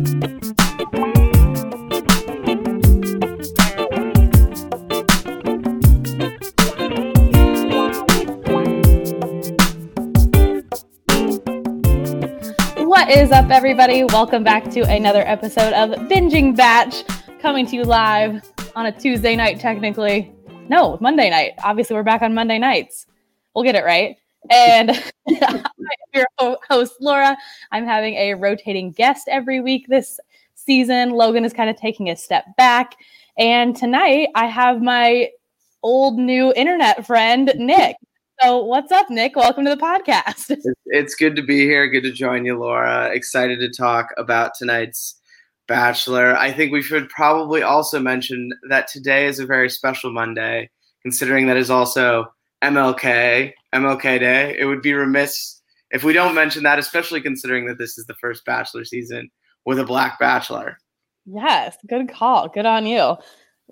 What is up, everybody? Welcome back to another episode of Binging Batch, coming to you live on a Tuesday night, technically. No, Monday night. Obviously, we're back on Monday nights. We'll get it right. And your host, Laura. I'm having a rotating guest every week this season. Logan is kind of taking a step back. And tonight, I have my old new internet friend, Nick. So, what's up, Nick? Welcome to the podcast. It's good to be here. Good to join you, Laura. Excited to talk about tonight's Bachelor. I think we should probably also mention that today is a very special Monday, considering that is also MLK, MLK Day. It would be remiss if we don't mention that, especially considering that this is the first Bachelor season with a Black Bachelor. Yes, good call. Good on you.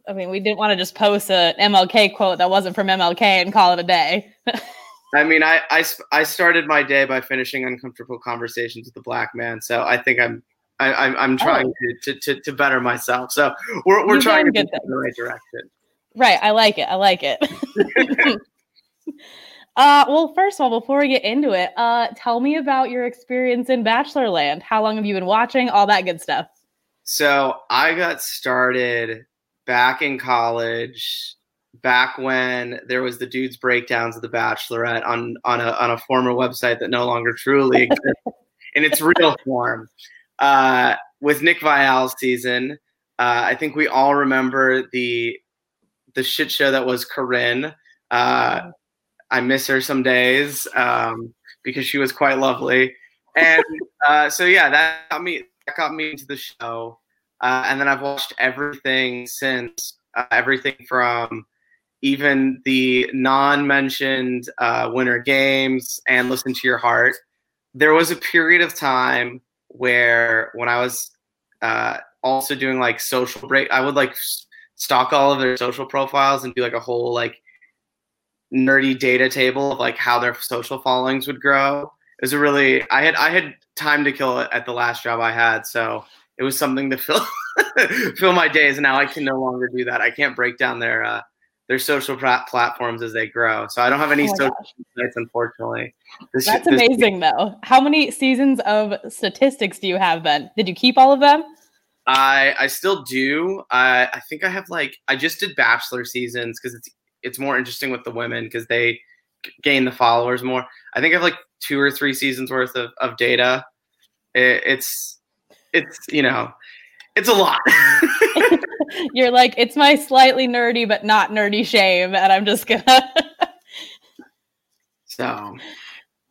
I mean, we didn't want to just post an MLK quote that wasn't from MLK and call it a day. I mean, I, I, I started my day by finishing uncomfortable conversations with a black man, so I think I'm I, I'm I'm oh. trying Oh. to, to, to better myself. So we're we're You're trying to get in the right direction. right. I like it. I like it. uh, well, first of all, before we get into it, uh, tell me about your experience in Bachelorland. How long have you been watching? All that good stuff. So I got started back in college, back when there was the dudes breakdowns of the Bachelorette on on a on a former website that no longer truly exists in its real form. Uh, with Nick Viall's season, uh, I think we all remember the the shit show that was Corinne. Uh, I miss her some days um, because she was quite lovely, and uh, so yeah, that got me that got me into the show. Uh, and then I've watched everything since, uh, everything from even the non-mentioned uh, Winter Games and Listen to Your Heart. There was a period of time where when I was uh, also doing like social break, I would like stalk all of their social profiles and do like a whole like nerdy data table of like how their social followings would grow. It was a really I had I had time to kill at the last job I had, so it was something to fill fill my days. And now I can no longer do that. I can't break down their uh, their social plat- platforms as they grow. So I don't have any Oh social gosh. sites, unfortunately. This, That's this- amazing, though. How many seasons of statistics do you have then? Did you keep all of them? I I still do. I I think I have like I just did bachelor seasons because it's it's more interesting with the women because they gain the followers more. I think I have like two or three seasons worth of, of data. It, it's it's you know it's a lot. You're like, it's my slightly nerdy but not nerdy shame, and I'm just gonna. so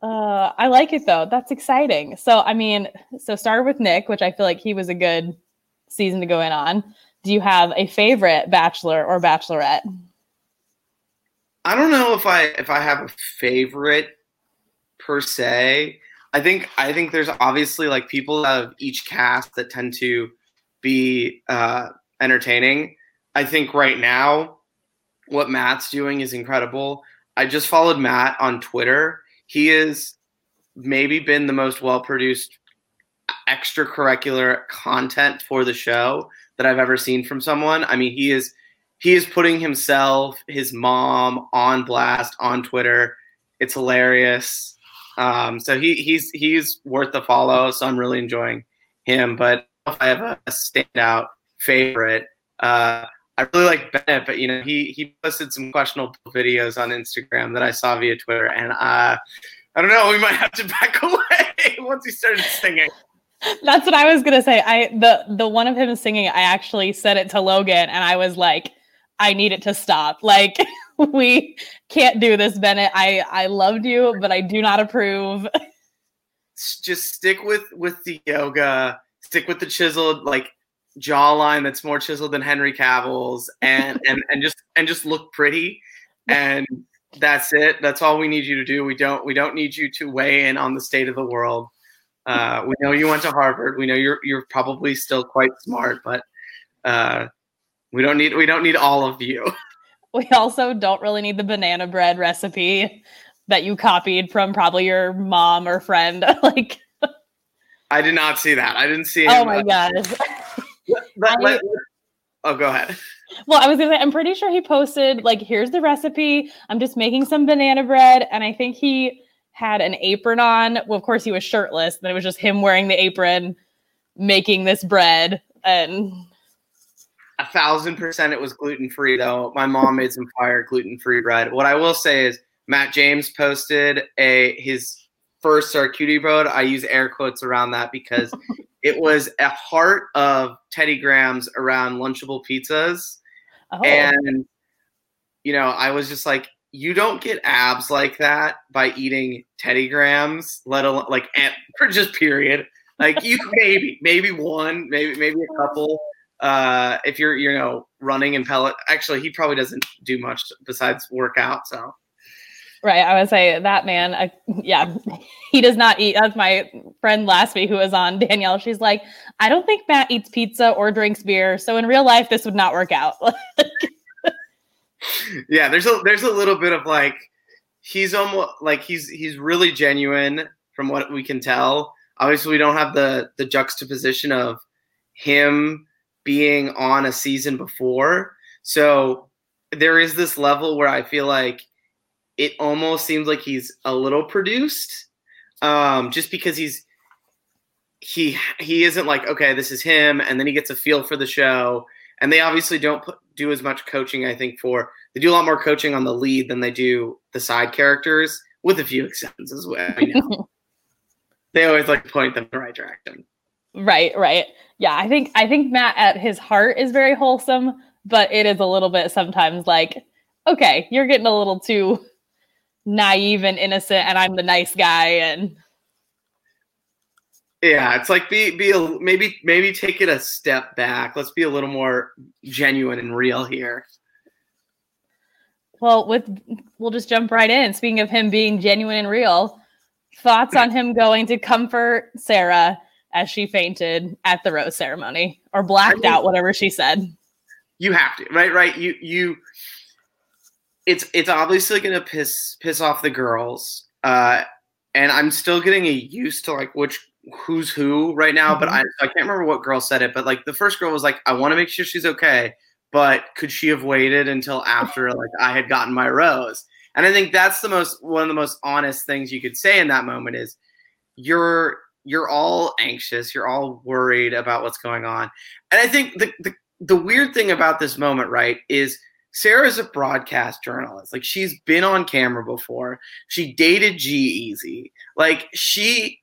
uh, I like it though. That's exciting. So, I mean, so started with Nick, which I feel like he was a good season to go in on. Do you have a favorite bachelor or bachelorette? I don't know if I if I have a favorite per se. I think I think there's obviously like people of each cast that tend to be uh, entertaining. I think right now what Matt's doing is incredible. I just followed Matt on Twitter. He has maybe been the most well produced extracurricular content for the show that I've ever seen from someone. I mean, he is he is putting himself, his mom on blast on Twitter. It's hilarious. Um, so he he's he's worth the follow. So I'm really enjoying him. But if I have a, standout favorite, uh, I really like Bennett. But you know, he he posted some questionable videos on Instagram that I saw via Twitter, and uh, I don't know. We might have to back away once he started singing. That's what I was gonna say. I the the one of him singing, I actually said it to Logan, and I was like, I need it to stop. Like we can't do this, Bennett. I I loved you, but I do not approve. just stick with with the yoga stick with the chiseled like jawline that's more chiseled than henry cavill's and and and just and just look pretty and that's it that's all we need you to do we don't we don't need you to weigh in on the state of the world uh, we know you went to harvard we know you're you're probably still quite smart but uh, we don't need we don't need all of you We also don't really need the banana bread recipe that you copied from probably your mom or friend. like I did not see that. I didn't see. Oh my god. oh, go ahead. Well, I was gonna say, I'm pretty sure he posted like, here's the recipe. I'm just making some banana bread, and I think he had an apron on. Well, of course he was shirtless. Then it was just him wearing the apron, making this bread, and thousand percent, it was gluten free though. My mom made some fire gluten free bread. What I will say is, Matt James posted a his first charcuterie board. I use air quotes around that because it was a heart of Teddy Grahams around Lunchable pizzas. oh, And you know, I was just like, you don't get abs like that by eating Teddy Grahams, let alone like for eh, just period. Like you maybe maybe one, maybe maybe a couple. Uh, if you're you know running and pellet, actually he probably doesn't do much besides work out. So right. I would say that man. I, yeah, he does not eat. That's my friend last week who was on Danielle. She's like, I don't think Matt eats pizza or drinks beer. So in real life, this would not work out. yeah, there's a there's a little bit of like he's almost like he's he's really genuine from what we can tell. Obviously, we don't have the the juxtaposition of him being on a season before. So there is this level where I feel like it almost seems like he's a little produced, um, just because he's he he isn't like okay, this is him, and then he gets a feel for the show. And they obviously don't put, do as much coaching. I think for they do a lot more coaching on the lead than they do the side characters, with a few exceptions as well. They always like point them in the right direction. Right, right. Yeah, I think I think Matt at his heart is very wholesome, but it is a little bit sometimes like, okay, you're getting a little too naive and innocent and I'm the nice guy and Yeah, it's like be be a, maybe maybe take it a step back. Let's be a little more genuine and real here. well, with we'll just jump right in. Speaking of him being genuine and real, thoughts on him going to comfort Sarah as she fainted at the rose ceremony or blacked I mean- out whatever she said. You have to, right? Right? You you. It's it's obviously gonna piss piss off the girls, uh, and I'm still getting used to like which who's who right now. But I I can't remember what girl said it. But like the first girl was like, I want to make sure she's okay, but could she have waited until after like I had gotten my rose? And I think that's the most one of the most honest things you could say in that moment is you're you're all anxious, you're all worried about what's going on. And I think the the, the weird thing about this moment, right, is Sarah's a broadcast journalist. Like she's been on camera before. She dated G-Eazy. Like she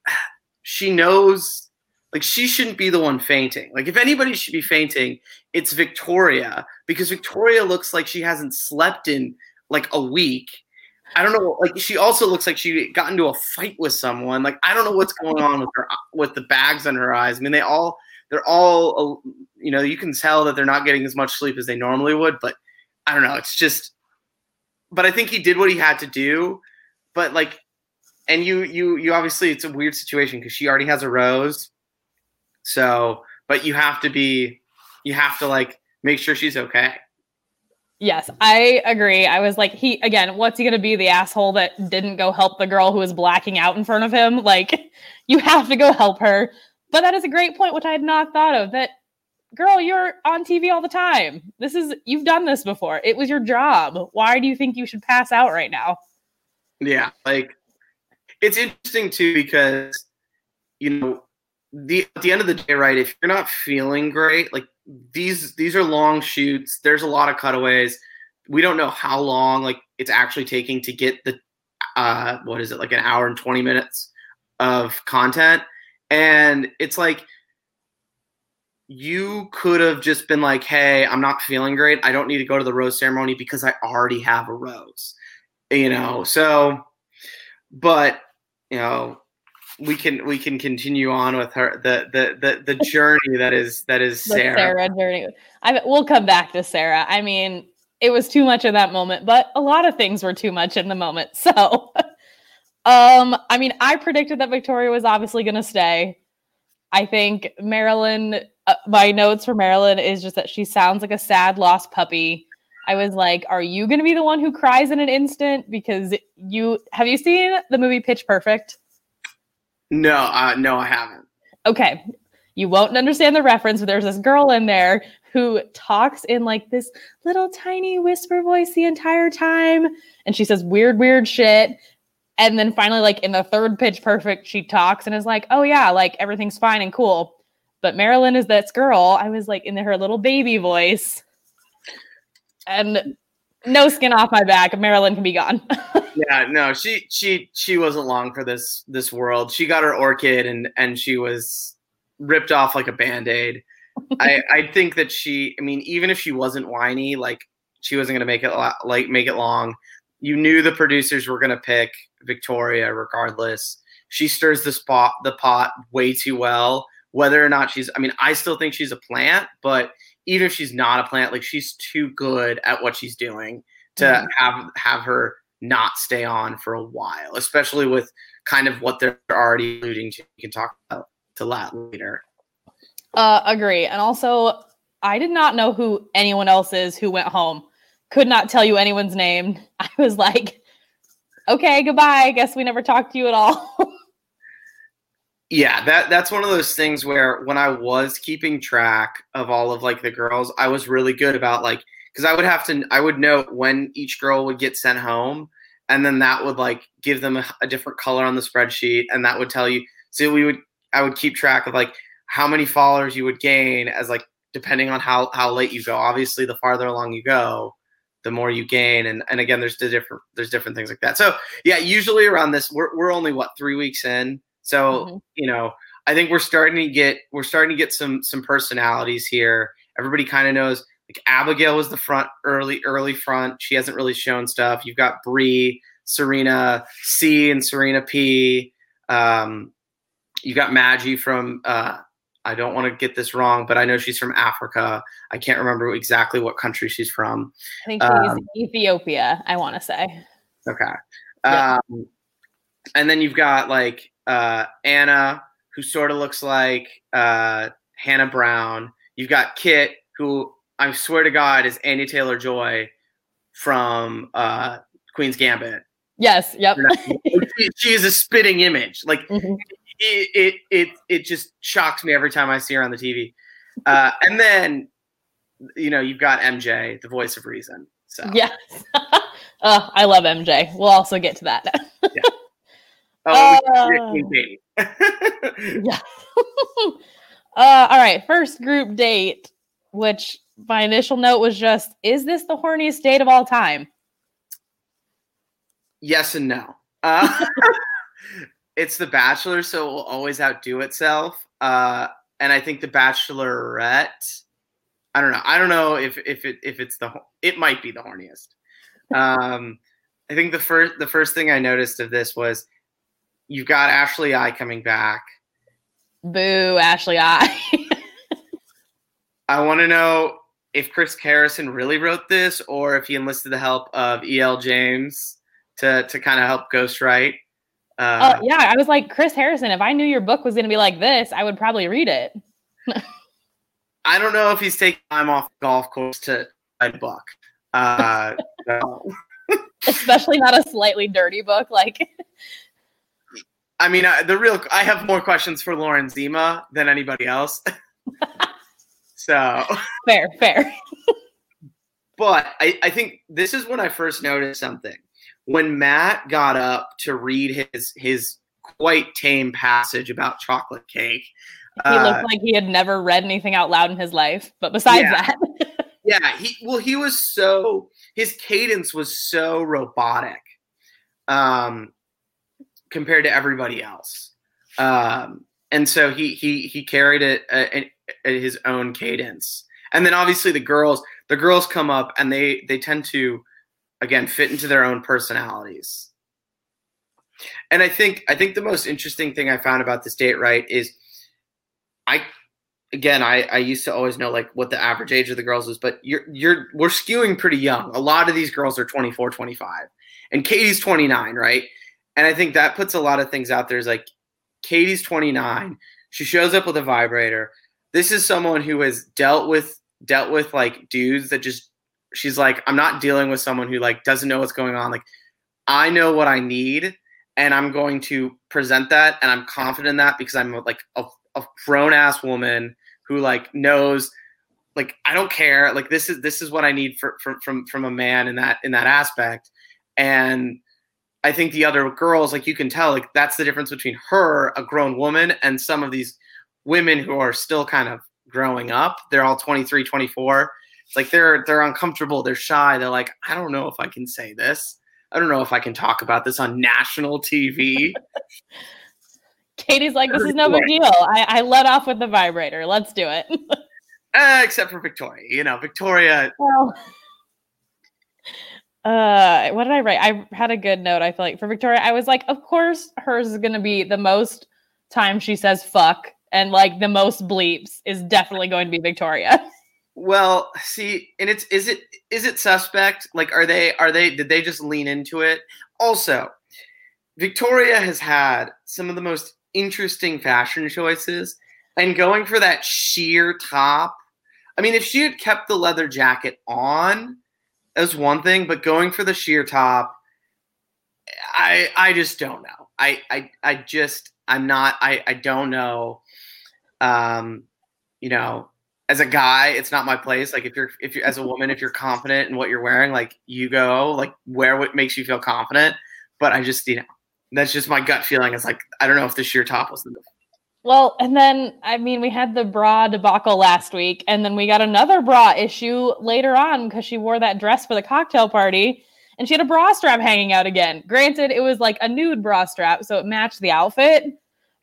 she knows like she shouldn't be the one fainting. Like if anybody should be fainting, it's Victoria because Victoria looks like she hasn't slept in like a week. I don't know. Like she also looks like she got into a fight with someone. Like I don't know what's going on with her with the bags on her eyes. I mean, they all they're all uh, you know you can tell that they're not getting as much sleep as they normally would. But I don't know. It's just. But I think he did what he had to do. But like, and you you you obviously it's a weird situation because she already has a rose. So, but you have to be, you have to like make sure she's okay. Yes, I agree. I was like, he again, what's he gonna be? The asshole that didn't go help the girl who was blacking out in front of him? Like, you have to go help her. But that is a great point, which I had not thought of. That girl, you're on TV all the time. This is you've done this before. It was your job. Why do you think you should pass out right now? Yeah, like it's interesting too because you know the at the end of the day, right? If you're not feeling great, like these these are long shoots. There's a lot of cutaways. We don't know how long like it's actually taking to get the uh what is it like an hour and 20 minutes of content and it's like you could have just been like hey i'm not feeling great i don't need to go to the rose ceremony because i already have a rose you know so but you know we can we can continue on with her the the the, the journey that is that is sarah, Sarah journey. I we'll come back to Sarah. I mean, it was too much in that moment, but a lot of things were too much in the moment. So, um, I mean, I predicted that Victoria was obviously going to stay. I think Marylynn. Uh, my notes for Marylynn is just that she sounds like a sad lost puppy. I was like, "Are you going to be the one who cries in an instant?" Because you have you seen the movie Pitch Perfect? No uh no i haven't okay, you won't understand the reference, but there's this girl in there who talks in like this little tiny whisper voice the entire time. And she says weird, weird shit. And then finally, like in the third pitch perfect, she talks and is like, oh yeah, like everything's fine and cool. But Marylynn is this girl. I was like in her little baby voice. And no skin off my back. Marylynn can be gone. yeah, no, she she she wasn't long for this this world. She got her orchid and and she was ripped off like a band-aid. I I think that she I mean even if she wasn't whiny like she wasn't going to make it like make it long. You knew the producers were going to pick Victoria regardless. She stirs the spot the pot way too well. Whether or not she's I mean I still think she's a plant, but even if she's not a plant, like she's too good at what she's doing to mm-hmm. have have her not stay on for a while, especially with kind of what they're already alluding to. You can talk about to that later. Uh, agree. And also, I did not know who anyone else is who went home. Could not tell you anyone's name. I was like, okay, goodbye. I guess we never talked to you at all. yeah, that that's one of those things where when I was keeping track of all of like the girls, I was really good about like because I would have to I would know when each girl would get sent home, and then that would like give them a, a different color on the spreadsheet, and that would tell you. So we would I would keep track of like how many followers you would gain as like depending on how how late you go. Obviously, the farther along you go, the more you gain. And and again, there's the different there's different things like that. So yeah, usually around this, we're we're only what three weeks in. So mm-hmm. you know, I think we're starting to get we're starting to get some some personalities here. Everybody kind of knows. Like Abigail was the front early early front. She hasn't really shown stuff. You've got Bri, Serena C, and Serena P. Um, you got Magi from uh, I don't want to get this wrong, but I know she's from Africa. I can't remember exactly what country she's from. I think she's um, Ethiopia. I want to say. Okay. Um, and then you've got like uh, Anna, who sort of looks like uh, Hannah Brown. You've got Kit, who I swear to God is Anya Taylor-Joy from uh, Queen's Gambit. Yes. Yep. she, she, is a spitting image. Like mm-hmm it, it it it just shocks me every time I see her on the TV. Uh, and then you know you've got MJ, the voice of reason. So yes, uh, I love MJ. We'll also get to that. yeah. Oh, uh, yeah. uh, all right. First group date, which my initial note was just, is this the horniest date of all time? Yes and no. Uh, it's The Bachelor, so it will always outdo itself. Uh, and I think The Bachelorette. I don't know. I don't know if if it if it's the it might be the horniest. Um, I think the first the first thing I noticed of this was you've got Ashley I coming back. Boo, Ashley I. I want to know if Chris Harrison really wrote this or if he enlisted the help of E.L. James to to kind of help ghostwrite. Uh, uh, yeah, I was like, Chris Harrison, if I knew your book was going to be like this, I would probably read it. I don't know if he's taking time off the golf course to write a book. Uh, no. Especially not a slightly dirty book. Like, I mean, uh, the real, I have more questions for Lauren Zima than anybody else. so fair, fair. but I, I think this is when I first noticed something when Matt got up to read his his quite tame passage about chocolate cake, he uh, looked like he had never read anything out loud in his life. But besides yeah. that, yeah, he well, he was so his cadence was so robotic, um, compared to everybody else, um, and so he he he carried it at, at his own cadence. And then obviously the girls, the girls come up and they they tend to again fit into their own personalities. And I think I think the most interesting thing I found about this date right is I again I, I used to always know like what the average age of the girls is, but you're you're we're skewing pretty young. A lot of these girls are 24, 25. And Katie's 29, right? And I think that puts a lot of things out there is like Katie's 29. She shows up with a vibrator. This is someone who has dealt with dealt with like dudes that just she's like, I'm not dealing with someone who like doesn't know what's going on. Like, I know what I need, and I'm going to present that, and I'm confident in that because I'm like a, a grown ass woman who like knows like I don't care. Like this is this is what I need for, for from from a man in that in that aspect. And I think the other girls, like you can tell, like that's the difference between her, a grown woman, and some of these women who are still kind of growing up. They're all 23, 24. It's like they're they're uncomfortable, they're shy. They're like, I don't know if I can say this. I don't know if I can talk about this on national TV. Katie's like, this is no big deal. I, I let off with the vibrator. Let's do it. uh, except for Victoria. You know, Victoria. Well, uh, what did I write? I had a good note. I feel like for Victoria, I was like, of course, hers is gonna be the most time she says fuck and like the most bleeps is definitely going to be Victoria. Well, see, and it's is it is it suspect? Like, are they are they did they just lean into it? Also, Victoria has had some of the most interesting fashion choices, and going for that sheer top. I mean, if she had kept the leather jacket on, as one thing, but going for the sheer top, I I just don't know. I I I just I'm not I I don't know. Um, you know, as a guy, it's not my place. Like if you're if you're as a woman, if you're confident in what you're wearing, like you go, like wear what makes you feel confident. But I just, you know, that's just my gut feeling. It's like I don't know if the sheer top was the. Well, and then I mean, we had the bra debacle last week, and then we got another bra issue later on because she wore that dress for the cocktail party, and she had a bra strap hanging out again. Granted, it was like a nude bra strap, so it matched the outfit.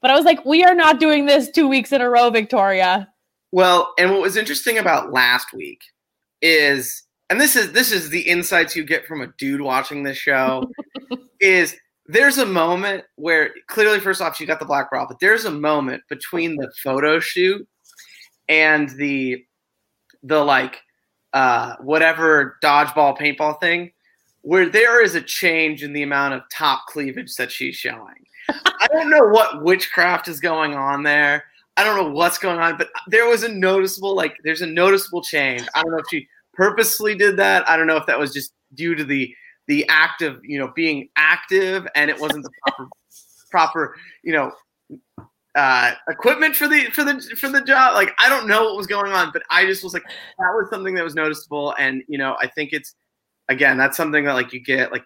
But I was like, we are not doing this two weeks in a row, Victoria. Well, and what was interesting about last week is, and this is this is the insights you get from a dude watching this show, is there's a moment where clearly, first off, she got the black bra, but there's a moment between the photo shoot and the the like uh, whatever dodgeball paintball thing where there is a change in the amount of top cleavage that she's showing. I don't know what witchcraft is going on there. I don't know what's going on, but there was a noticeable like there's a noticeable change. I don't know if she purposely did that. I don't know if that was just due to the the act of you know being active and it wasn't the proper proper you know uh, equipment for the for the for the job. Like I don't know what was going on, but I just was like that was something that was noticeable, and you know I think it's again that's something that like you get like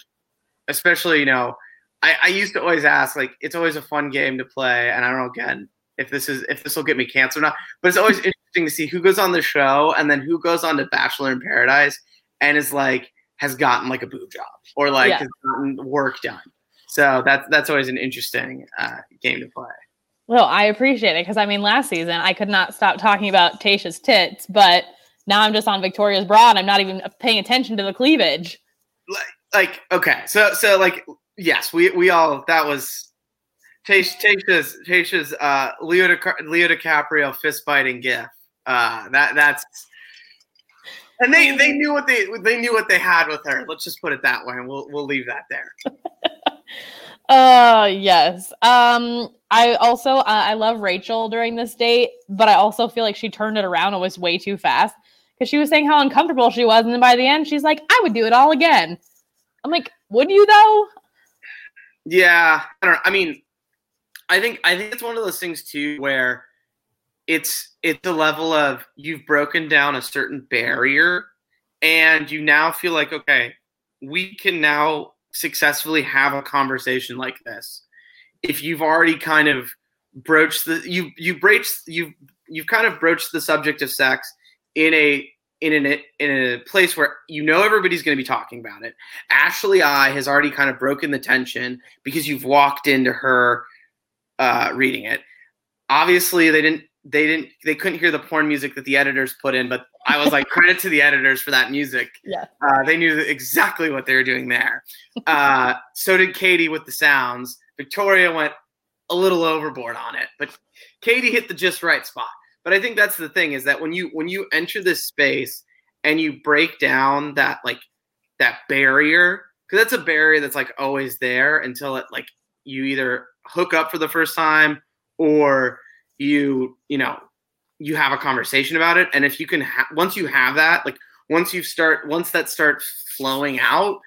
especially you know I, I used to always ask like it's always a fun game to play, and I don't know again if this is if this will get me cancer or not. But it's always interesting to see who goes on the show and then who goes on to Bachelor in Paradise and is like has gotten like a boob job or like yeah. has gotten work done. So that's that's always an interesting uh, game to play. Well, I appreciate it because I mean, last season I could not stop talking about Tayshia's tits, but now I'm just on Victoria's bra and I'm not even paying attention to the cleavage. Like, like okay, so so like yes, we we all that was Tayshia's Tayshia's uh, Leo, Di, Leo DiCaprio fist fighting gif. Uh, that that's and they they knew what they they knew what they had with her. Let's just put it that way, and we'll we'll leave that there. uh yes. Um, I also uh, I love Rachel during this date, but I also feel like she turned it around and was way too fast because she was saying how uncomfortable she was, and then by the end she's like, "I would do it all again." I'm like, "Would you though?" Yeah, I don't. I mean, I think I think it's one of those things too where it's it's the level of you've broken down a certain barrier and you now feel like okay, we can now successfully have a conversation like this. If you've already kind of broached the you you broached you you've kind of broached the subject of sex in a in an in a place where you know everybody's going to be talking about it. Ashley I has already kind of broken the tension because you've walked into her uh, reading it. Obviously, they didn't they didn't they couldn't hear the porn music that the editors put in, but I was like credit to the editors for that music. Yeah, uh, they knew exactly what they were doing there. Uh, so did Katie with the sounds. Victoria went a little overboard on it, but Katie hit the just right spot. But I think that's the thing is that when you when you enter this space and you break down that like that barrier because that's a barrier that's like always there until it like you either hook up for the first time or you you know you have a conversation about it and if you can ha- once you have that like once you start once that starts flowing out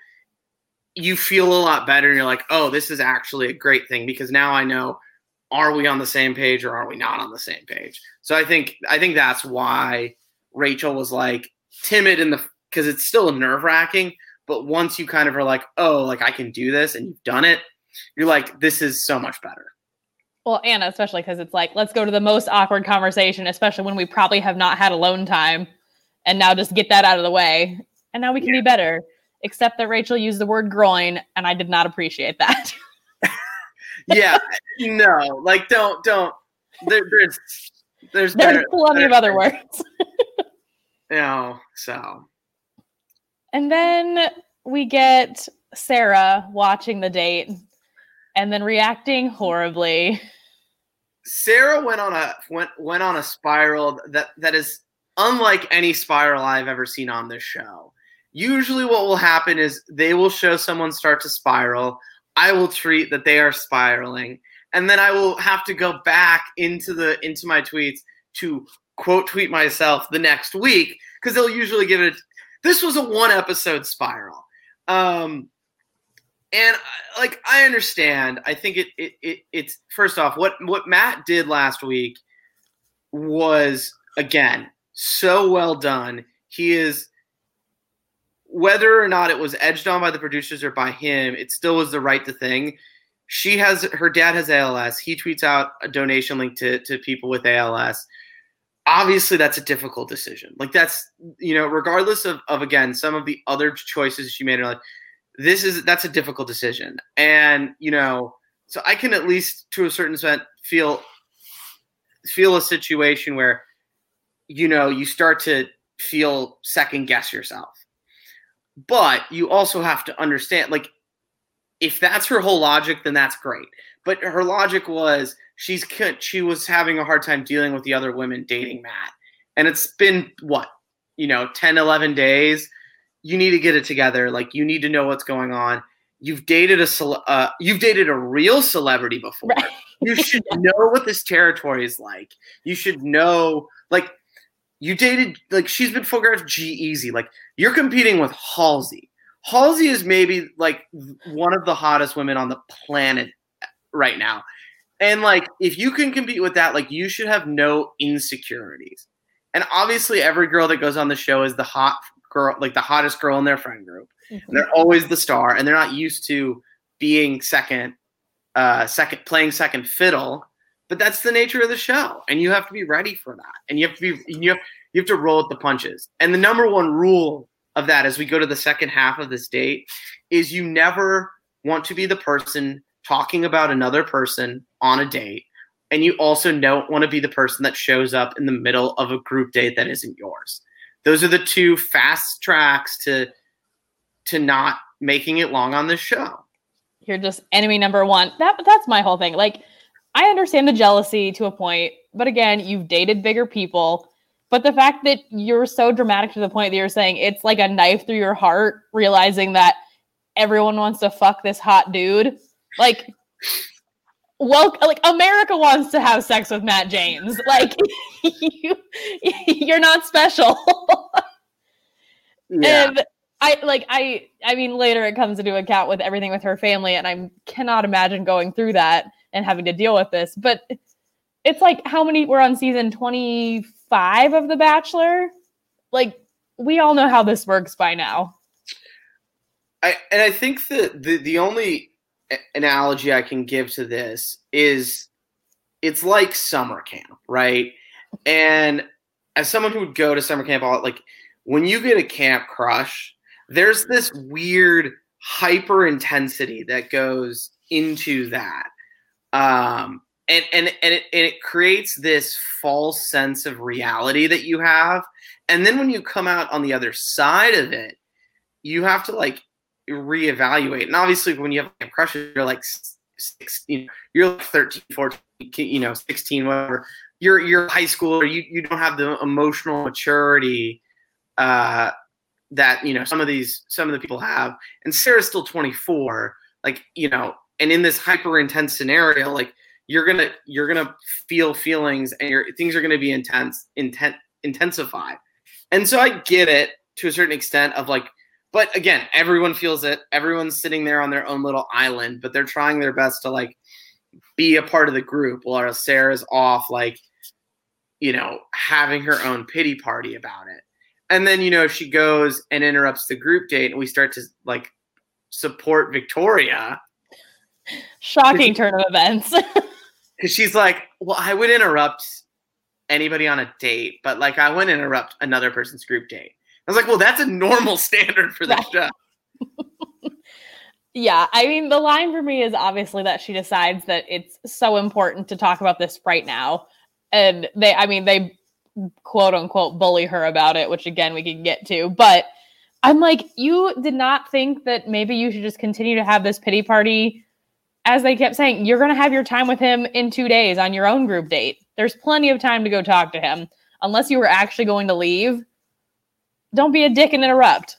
you feel a lot better and you're like oh this is actually a great thing because now i know are we on the same page or are we not on the same page? So I think I think that's why Rachel was like timid in the because it's still nerve wracking. But once you kind of are like, oh, like I can do this, and you've done it, you're like, this is so much better. Well, Anna, especially because it's like, let's go to the most awkward conversation, especially when we probably have not had alone time, and now just get that out of the way, and now we can yeah. be better. Except that Rachel used the word groin, and I did not appreciate that. yeah, no, like don't don't. There, there's there's there's better, plenty of other words. you know, so. And then we get Sarah watching the date and then reacting horribly. Sarah went on a went went on a spiral that that is unlike any spiral I've ever seen on this show. Usually what will happen is they will show someone start to spiral. I will treat that they are spiraling and then I will have to go back into the into my tweets to quote tweet myself the next week because they'll usually give it. This was a one episode spiral, um, and uh, like I understand. I think it, it it it's first off what what Matt did last week was again so well done. He is whether or not it was edged on by the producers or by him, it still was the right to thing she has her dad has ALS. He tweets out a donation link to to people with ALS. Obviously, that's a difficult decision. Like that's you know, regardless of of again some of the other choices she made in her life, this is that's a difficult decision. And you know, so I can at least to a certain extent feel feel a situation where you know you start to feel second guess yourself. But you also have to understand like if that's her whole logic, then that's great. But her logic was she's she was having a hard time dealing with the other women dating Matt. And it's been what, you know, 10, 11 days. You need to get it together. Like you need to know what's going on. You've dated a cele- uh, you've dated a real celebrity before. Right. you should know what this territory is like. You should know like you dated like she's been photographed G-Eazy. Like you're competing with Halsey Halsey is maybe like one of the hottest women on the planet right now. And like if you can compete with that, like you should have no insecurities. And obviously every girl that goes on the show is the hot girl, like the hottest girl in their friend group. Mm-hmm. They're always the star and they're not used to being second uh second playing second fiddle, but that's the nature of the show and you have to be ready for that. And you have to be you have you have to roll with the punches. And the number one rule of that as we go to the second half of this date is you never want to be the person talking about another person on a date and you also don't want to be the person that shows up in the middle of a group date that isn't yours those are the two fast tracks to to not making it long on this show. You're just enemy number one. That that's my whole thing. Like i understand the jealousy to a point but again you've dated bigger people. But the fact that you're so dramatic to the point that you're saying it's like a knife through your heart, realizing that everyone wants to fuck this hot dude, like, well, like America wants to have sex with Matt James. Like, you, you're not special. yeah. And I like I I mean later it comes into account with everything with her family, and I cannot imagine going through that and having to deal with this. But it's like how many we're on season 25 of The Bachelor? Like we all know how this works by now. I and I think that the the only analogy I can give to this is it's like summer camp, right? And as someone who would go to summer camp, all like when you get a camp crush, there's this weird hyper intensity that goes into that. Um, and and and it, and it creates this false sense of reality that you have and then when you come out on the other side of it you have to like reevaluate. And obviously when you have a crush you're like 16 you're like 13 14 you know 16 whatever. You're you're high school or you, you don't have the emotional maturity uh, that you know some of these some of the people have. And sarah's still 24 like you know and in this hyper intense scenario like you're gonna you're gonna feel feelings and your things are gonna be intense intent intensify and so i get it to a certain extent of like but again everyone feels it everyone's sitting there on their own little island but they're trying their best to like be a part of the group while Sarah's off, like, you know, having her own pity party about it. And then, you know, if she goes and interrupts the group date, and we start to like support Victoria. Shocking turn of events. Because she's like, well, I would interrupt anybody on a date, but like I wouldn't interrupt another person's group date. I was like, well, that's a normal standard for the show. yeah, I mean, the line for me is obviously that she decides that it's so important to talk about this right now. And they, I mean, they quote unquote bully her about it, which again, we can get to. But I'm like, you did not think that maybe you should just continue to have this pity party. As they kept saying, you're going to have your time with him in two days on your own group date. There's plenty of time to go talk to him. Unless you were actually going to leave, don't be a dick and interrupt.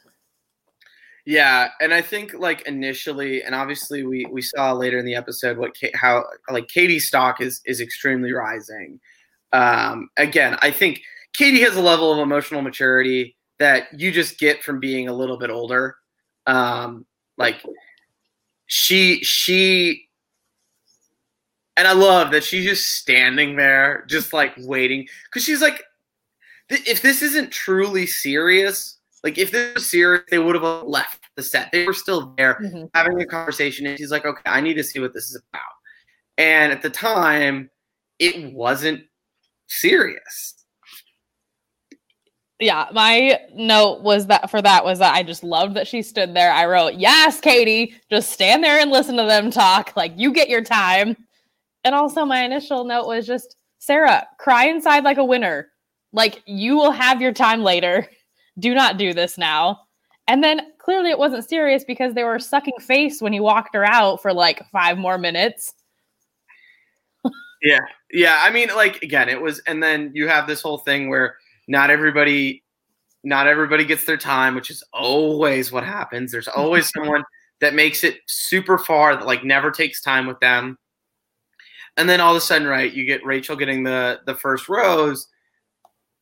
Yeah, and I think like initially, and obviously we we saw later in the episode what how like Katie's stock is is extremely rising. Um, again, I think Katie has a level of emotional maturity that you just get from being a little bit older. Um, like she she and I love that she's just standing there, just like waiting, because she's like, if this isn't truly serious, like if this was serious, they would have left the set. They were still there mm-hmm. having a conversation, and she's like, okay, I need to see what this is about. And at the time, it wasn't serious yeah, my note was that for that was that I just loved that she stood there. I wrote, "Yes, Katie, just stand there and listen to them talk. Like you get your time." And also my initial note was just, "Sarah, cry inside like a winner. Like you will have your time later. Do not do this now." And then clearly it wasn't serious because they were sucking face when he walked her out for like 5 more minutes. yeah. Yeah, I mean like again, it was and then you have this whole thing where not everybody not everybody gets their time, which is always what happens. There's always someone that makes it super far that like never takes time with them. And then all of a sudden, right, you get Rachel getting the the first rose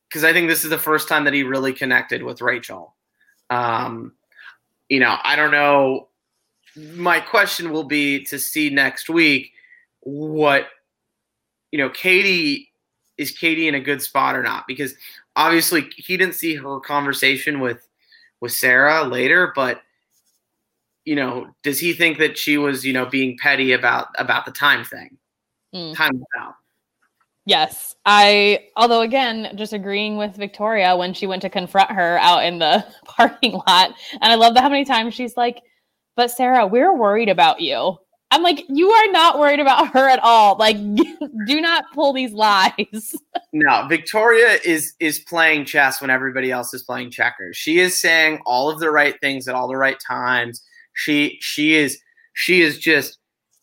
because I think this is the first time that he really connected with Rachel. Um, you know, I don't know. My question will be to see next week what you know, Katie is Katie in a good spot or not? Because obviously he didn't see her conversation with with Sarah later, but you know, does he think that she was, you know, being petty about about the time thing? Mm. Time out. Yes. I although again, just agreeing with Victoria when she went to confront her out in the parking lot. And I love that how many times she's like, But Sarah, we're worried about you. I'm like, you are not worried about her at all. Like, do not pull these lies. no, Victoria is is playing chess when everybody else is playing checkers. She is saying all of the right things at all the right times. She she is she is just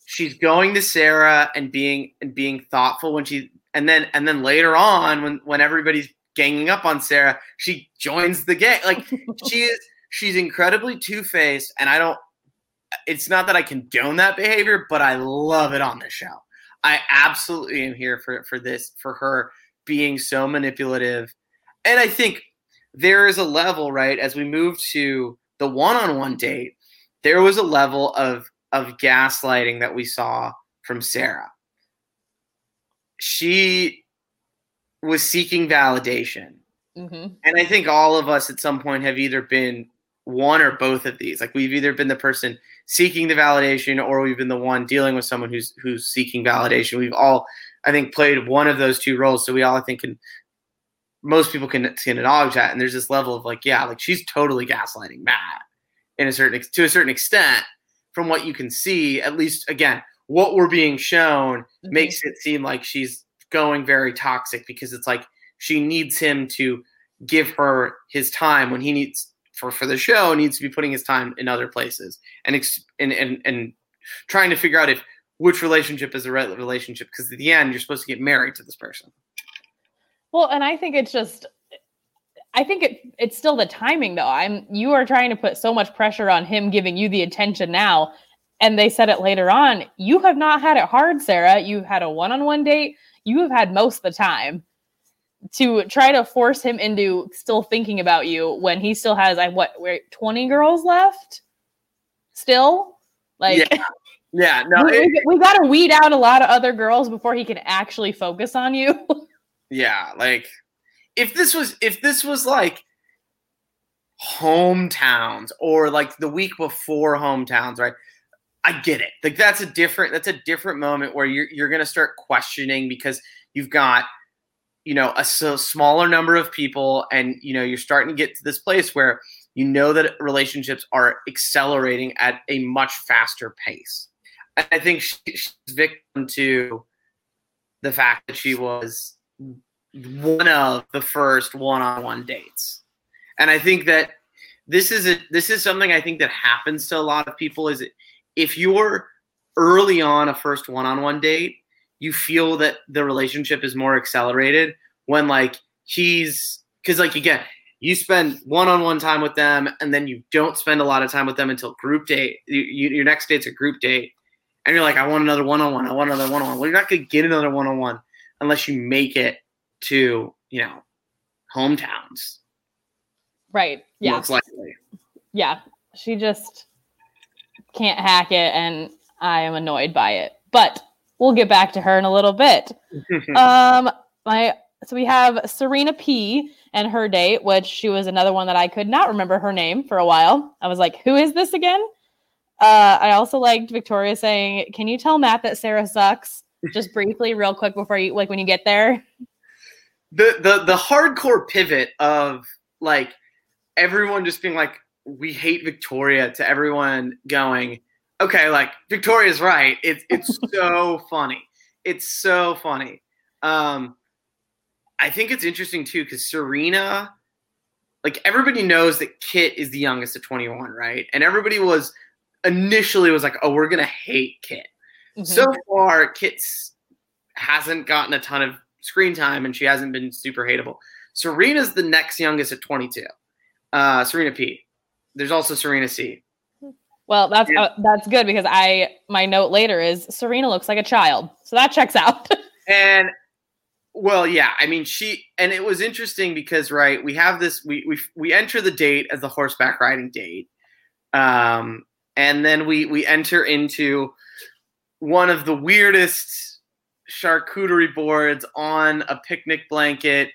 she's going to Sarah and being and being thoughtful when she and then and then later on when when everybody's ganging up on Sarah, she joins the gang. Like she is she's incredibly two-faced and I don't it's not that I condone that behavior, but I love it on the show. I absolutely am here for for this for her being so manipulative. And I think there is a level, right, as we move to the one-on-one date, there was a level of of gaslighting that we saw from Sarah. She was seeking validation. Mm-hmm. And I think all of us at some point have either been one or both of these. Like we've either been the person seeking the validation or we've been the one dealing with someone who's who's seeking validation. We've all, I think, played one of those two roles. So we all, I think, can most people can can acknowledge that. And there's this level of like, yeah, like she's totally gaslighting Matt in a certain to a certain extent from what you can see. At least again, what we're being shown mm-hmm. makes it seem like she's going very toxic because it's like she needs him to give her his time when he needs for for the show needs to be putting his time in other places and ex- and and, and trying to figure out if which relationship is the right relationship because at the end you're supposed to get married to this person. Well, and I think it's just I think it it's still the timing though. I'm you are trying to put so much pressure on him giving you the attention now. And they said it later on. You have not had it hard, Sarah. You've had a one-on-one date. You have had most of the time to try to force him into still thinking about you when he still has I what where 20 girls left still like yeah Yeah, no, we, it- we got to weed out a lot of other girls before he can actually focus on you. Yeah, like if this was if this was like hometowns or like the week before hometowns, right? I get it. Like that's a different that's a different moment where you're you're gonna start questioning because you've got you know a so smaller number of people and you know you're starting to get to this place where you know that relationships are accelerating at a much faster pace. And I think she, she's victim to the fact that she was one of the first one-on-one dates and i think that this is a this is something i think that happens to a lot of people is if you're early on a first one-on-one date you feel that the relationship is more accelerated when like he's because like again you spend one-on-one time with them and then you don't spend a lot of time with them until group date you, you, your next date's a group date and you're like i want another one-on-one i want another one-on-one well you're not going to get another one-on-one unless you make it to you know hometowns right. Yeah. most likely yeah. She just can't hack it, and I am annoyed by it. But we'll get back to her in a little bit. um, my so we have Serena P and her date, which she was another one that I could not remember her name for a while. I was like, who is this again? Uh, I also liked Victoria saying, "Can you tell Matt that Sarah sucks?" Just briefly, real quick before you like when you get there. the the the hardcore pivot of like everyone just being like we hate Victoria to everyone going okay like Victoria's right it's it's so funny it's so funny um I think it's interesting too because Serena like everybody knows that Kit is the youngest at 21 right and everybody was initially was like oh we're gonna hate Kit Mhm. so far Kit's hasn't gotten a ton of screen time and she hasn't been super hateable. Serena's the next youngest at 22. Uh, Serena P. There's also Serena C. well, that's Yeah. uh, that's good because I my note later is Serena looks like a child, so that checks out. And well, yeah, I mean she and it was interesting because right, we have this we we we enter the date as the horseback riding date. Um and then we we enter into one of the weirdest charcuterie boards on a picnic blanket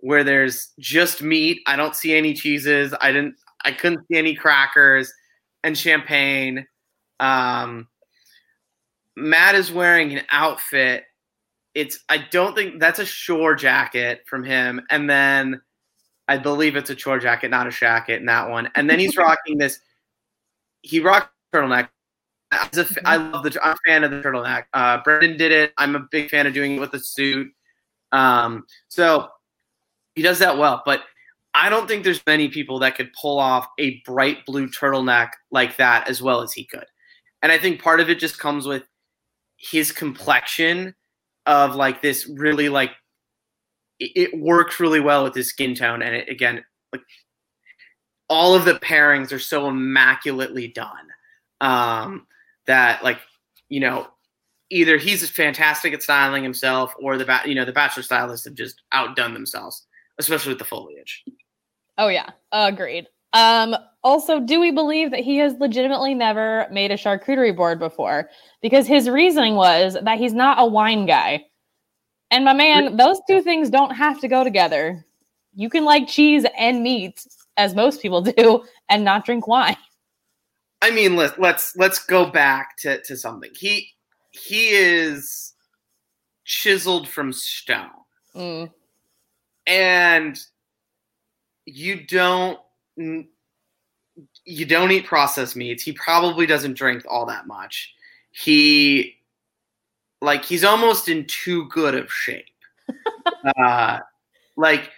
where there's just meat. I don't see any cheeses. I didn't I couldn't see any crackers and champagne. Um Matt is wearing an outfit. It's I don't think that's a chore jacket from him, and then I believe it's a chore jacket, not a shacket in that one. And then he's rocking this. He rocked a turtleneck. As a, I love the. I'm a fan of the turtleneck. Uh, Brendan did it. I'm a big fan of doing it with a suit. Um, so he does that well, but I don't think there's many people that could pull off a bright blue turtleneck like that as well as he could. And I think part of it just comes with his complexion of like this really like it, works really well with his skin tone and it, again like all of the pairings are so immaculately done um that like you know either he's fantastic at styling himself or the you know the bachelor stylists have just outdone themselves especially with the foliage Oh yeah, agreed. Um, also, do we believe that he has legitimately never made a charcuterie board before? Because his reasoning was that he's not a wine guy. And my man, those two things don't have to go together. You can like cheese and meat, as most people do, and not drink wine. I mean, let, let's let's go back to, to something. He he is chiseled from stone, Mm, and you don't you don't eat processed meats. He probably doesn't drink all that much. He like he's almost in too good of shape. uh, like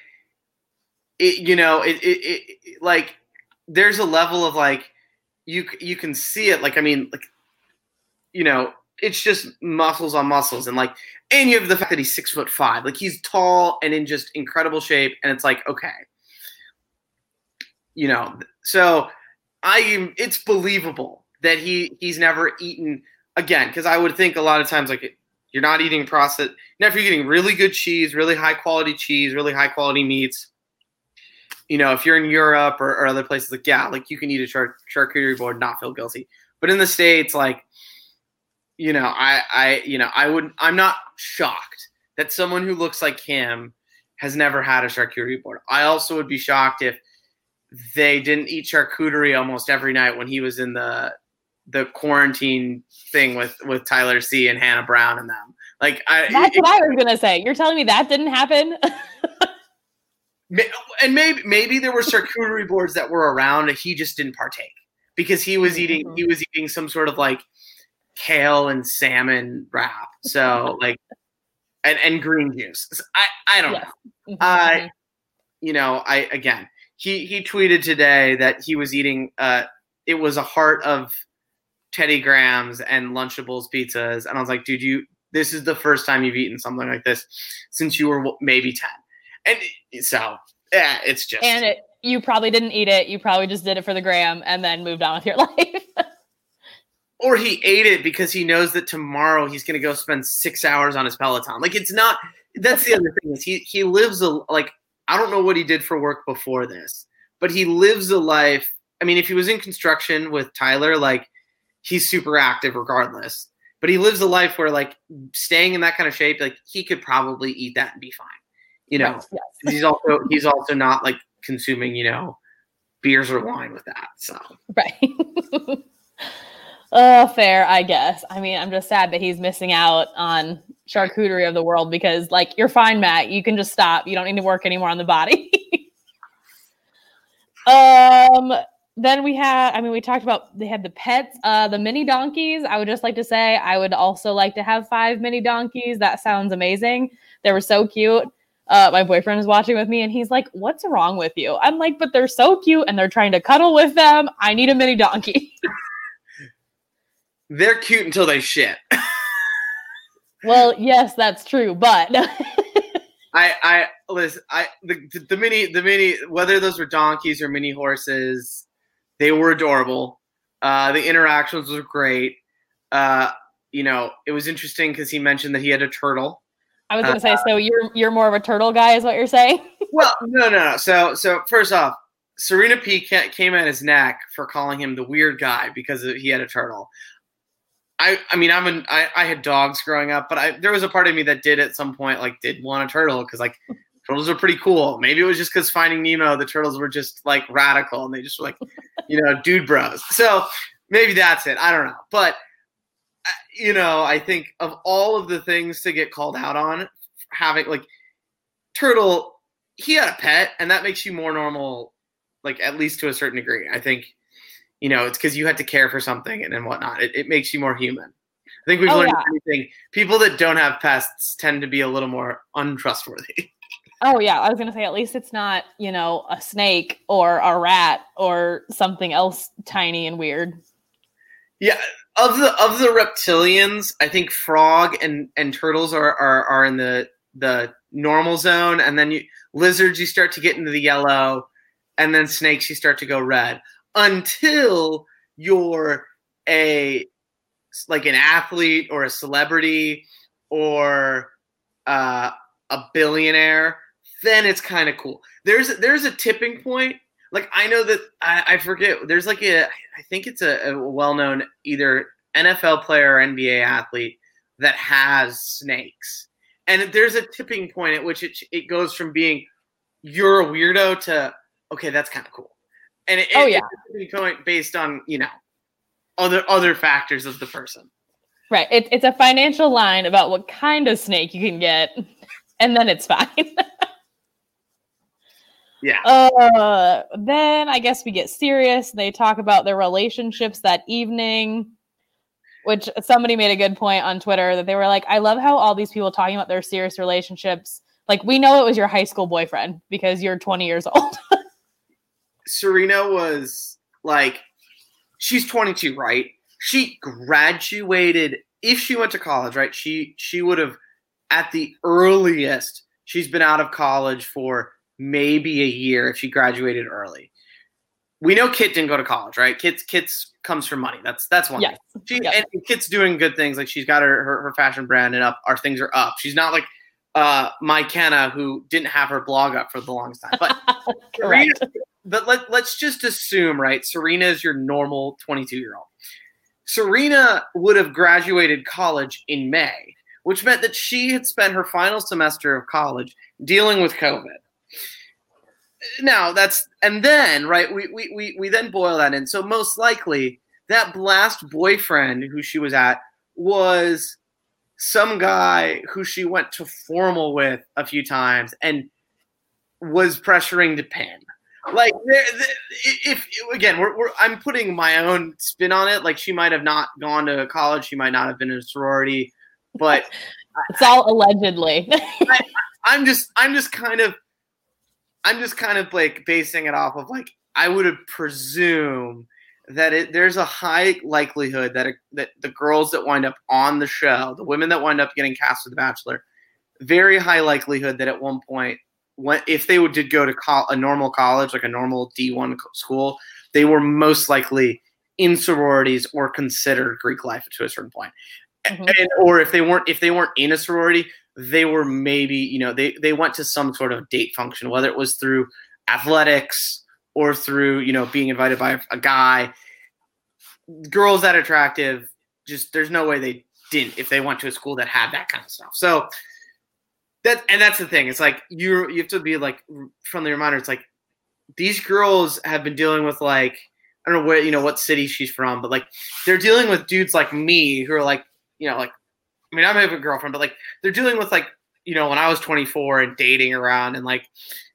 it, you know, it, it, it, it like there's a level of like you you can see it. Like I mean, like you know, it's just muscles on muscles, and like and you have the fact that he's six foot five. Like he's tall and in just incredible shape, and it's like okay, you know. So I am it's believable that he he's never eaten again because I would think a lot of times like you're not eating processed. Now if you're getting really good cheese, really high quality cheese, really high quality meats. You know, if you're in Europe or, or other places, like yeah, like you can eat a char- charcuterie board, not feel guilty. But in the states, like you know, I, I, you know, I would, I'm not shocked that someone who looks like him has never had a charcuterie board. I also would be shocked if they didn't eat charcuterie almost every night when he was in the the quarantine thing with with Tyler C and Hannah Brown and them. Like I, that's it, what I was gonna say. You're telling me that didn't happen. and maybe maybe there were charcuterie boards that were around and he just didn't partake because he was eating mm-hmm. he was eating some sort of like kale and salmon wrap. So like and, and green juice. I, I don't yes. know. I mm-hmm. you know, I again he he tweeted today that he was eating uh it was a heart of Teddy Grahams and Lunchables pizzas. And I was like, dude, you this is the first time you've eaten something like this since you were maybe 10. And so, yeah, it's just. And it, you probably didn't eat it. You probably just did it for the gram and then moved on with your life. Or he ate it because he knows that tomorrow he's going to go spend six hours on his Peloton. Like it's not. That's the other thing is he he lives a like I don't know what he did for work before this, but he lives a life. I mean, if he was in construction with Tyler, like he's super active regardless. But he lives a life where like staying in that kind of shape, like he could probably eat that and be fine. You know, yes, yes. he's also he's also not like consuming, you know, beers or wine with that. So right. Oh, fair, I guess. I mean, I'm just sad that he's missing out on charcuterie of the world because, like, you're fine, Matt. You can just stop. You don't need to work anymore on the body. um, then we had, I mean, we talked about they had the pets, uh, the mini donkeys. I would just like to say, I would also like to have five mini donkeys. That sounds amazing. They were so cute. Uh, my boyfriend is watching with me and he's like, What's wrong with you? I'm like, But they're so cute and they're trying to cuddle with them. I need a mini donkey. they're cute until they shit. well, yes, that's true. But I, I listen. I the, the mini, the mini, whether those were donkeys or mini horses, they were adorable. Uh, the interactions were great. Uh, you know, it was interesting because he mentioned that he had a turtle. I was going to uh, say, so you're you're more of a turtle guy, is what you're saying? well, no, no, no. So, so first off, Serena P came at his neck for calling him the weird guy because he had a turtle. I, I mean, I'm an, I, I had dogs growing up, but I, there was a part of me that did at some point like did want a turtle because like turtles are pretty cool. Maybe it was just because Finding Nemo, the turtles were just like radical and they just were like, you know, dude bros. So maybe that's it. I don't know, but uh, you know, I think of all of the things to get called out on, having like turtle, he had a pet, and that makes you more normal, like at least to a certain degree. I think, you know, it's because you had to care for something and, and whatnot. It, it makes you more human. I think we've oh, learned yeah. anything. People that don't have pests tend to be a little more untrustworthy. Oh yeah, I was gonna say at least it's not you know a snake or a rat or something else tiny and weird. Yeah, of the of the reptilians, I think frog and and turtles are are, are in the the normal zone, and then you lizards you start to get into the yellow, and then snakes you start to go red until you're a like an athlete or a celebrity or uh, a billionaire then it's kind of cool. There's there's a tipping point. Like I know that I, I forget. There's like a I think it's a, a well known either NFL player or NBA athlete that has snakes, and there's a tipping point at which it it goes from being you're a weirdo to okay that's kind of cool, and it, oh yeah, it's point based on you know other other factors of the person. Right. It, it's a financial line about what kind of snake you can get, and then it's fine. Yeah. Uh, then I guess we get serious. They talk about their relationships that evening, which somebody made a good point on Twitter that they were like, I love how all these people talking about their serious relationships. Like, we know it was your high school boyfriend because you're 20 years old. Serena was like, she's 22, right? She graduated. If she went to college, right? She she would have, at the earliest, she's been out of college for maybe a year if she graduated early. We know Kit didn't go to college, right? Kit's Kit's comes from money. That's that's one yes. thing. She yes. and Kit's doing good things. Like she's got her, her, her fashion brand and up. Our things are up. She's not like uh Mykenna who didn't have her blog up for the longest time. But Serena, but let let's just assume, right? Serena is your normal 22 year old. Serena would have graduated college in May, which meant that she had spent her final semester of college dealing with COVID. Now that's and then right we we we, we then boil that in. So most likely that blast boyfriend who she was at was some guy who she went to formal with a few times and was pressuring to pin. Like, if again, we're, we're, I'm putting my own spin on it. Like, she might have not gone to college, she might not have been in a sorority, but it's all allegedly. I, I'm just, I'm just kind of, I'm just kind of like basing it off of like I would have presumed that it, there's a high likelihood that it, that the girls that wind up on the show, the women that wind up getting cast for The Bachelor, very high likelihood that at one point, when if they did go to col- a normal college, like a normal D1 school, they were most likely in sororities or considered Greek life to a certain point. Mm-hmm. And, or if they weren't if they weren't in a sorority, they were maybe you know they they went to some sort of date function, whether it was through athletics or through you know being invited by a guy girls that attractive just there's no way they didn't if they went to a school that had that kind of stuff so that and that's the thing it's like you you have to be like from the reminder it's like these girls have been dealing with like i don't know where you know what city she's from but like they're dealing with dudes like me who are like you know like i mean i have a girlfriend but like they're dealing with like you know when i was 24 and dating around and like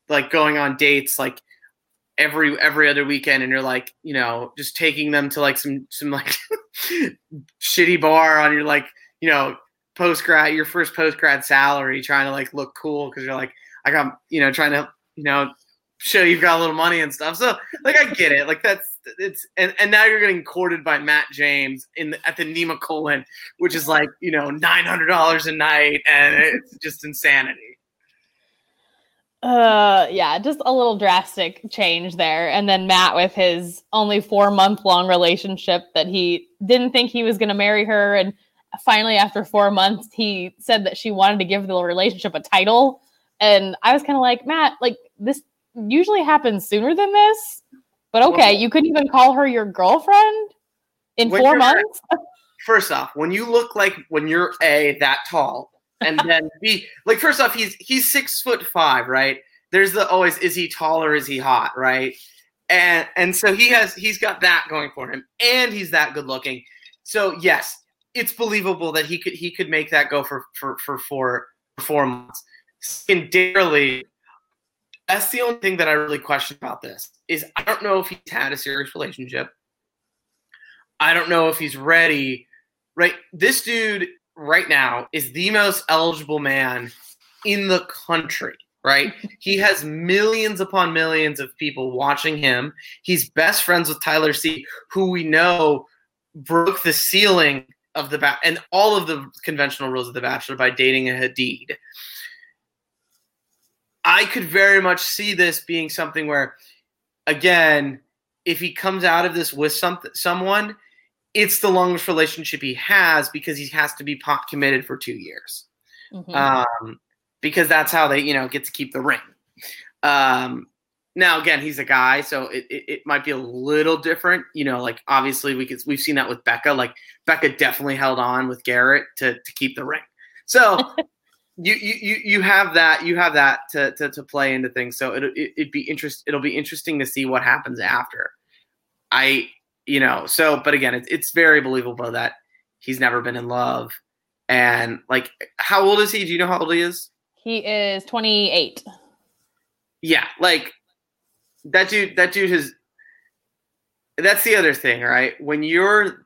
like going on dates like every every other weekend and you're like you know just taking them to like some some like shitty bar on your like you know post grad your first post grad salary trying to like look cool because you're like i got you know trying to you know show you've got a little money and stuff so like i get it like that's it's and, and now you're getting courted by matt james in the, at the Nemacolin which is like you know $900 a night and it's just insanity uh, yeah, just a little drastic change there. And then Matt with his only four month long relationship that he didn't think he was going to marry her. And finally, after four months, he said that she wanted to give the relationship a title. And I was kind of like, Matt, like this usually happens sooner than this. But okay, you couldn't even call her your girlfriend in four months. first off, when you look like when you're a that tall, and then B, like first off, he's he's six foot five, right? There's the always is he tall or is he hot, right? And and so he has he's got that going for him, and he's that good looking. So yes, it's believable that he could he could make that go for for for four four months. Secondarily, that's the only thing that I really question about this is I don't know if he's had a serious relationship. I don't know if he's ready. Right, this dude right now is the most eligible man in the country right? he has millions upon millions of people watching him. He's best friends with Tyler C, who we know broke the ceiling of the ba- and all of the conventional rules of the Bachelor by dating a Hadid. I could very much see this being something where, again, if he comes out of this with some someone, it's the longest relationship he has because he has to be pot committed for two years. Mm-hmm. Um, because that's how they, you know, get to keep the ring. Um, now, again, he's a guy, so it, it, it, might be a little different. You know, like obviously we could we've seen that with Becca. Like Becca definitely held on with Garrett to to keep the ring. So you you you have that you have that to to, to play into things. So it, it it'd be interest it'll be interesting to see what happens after. I you know, so but again, it's it's very believable that he's never been in love. And like, how old is he? Do you know how old he is? He is 28. Yeah, like that dude. That dude has. That's the other thing, right? When you're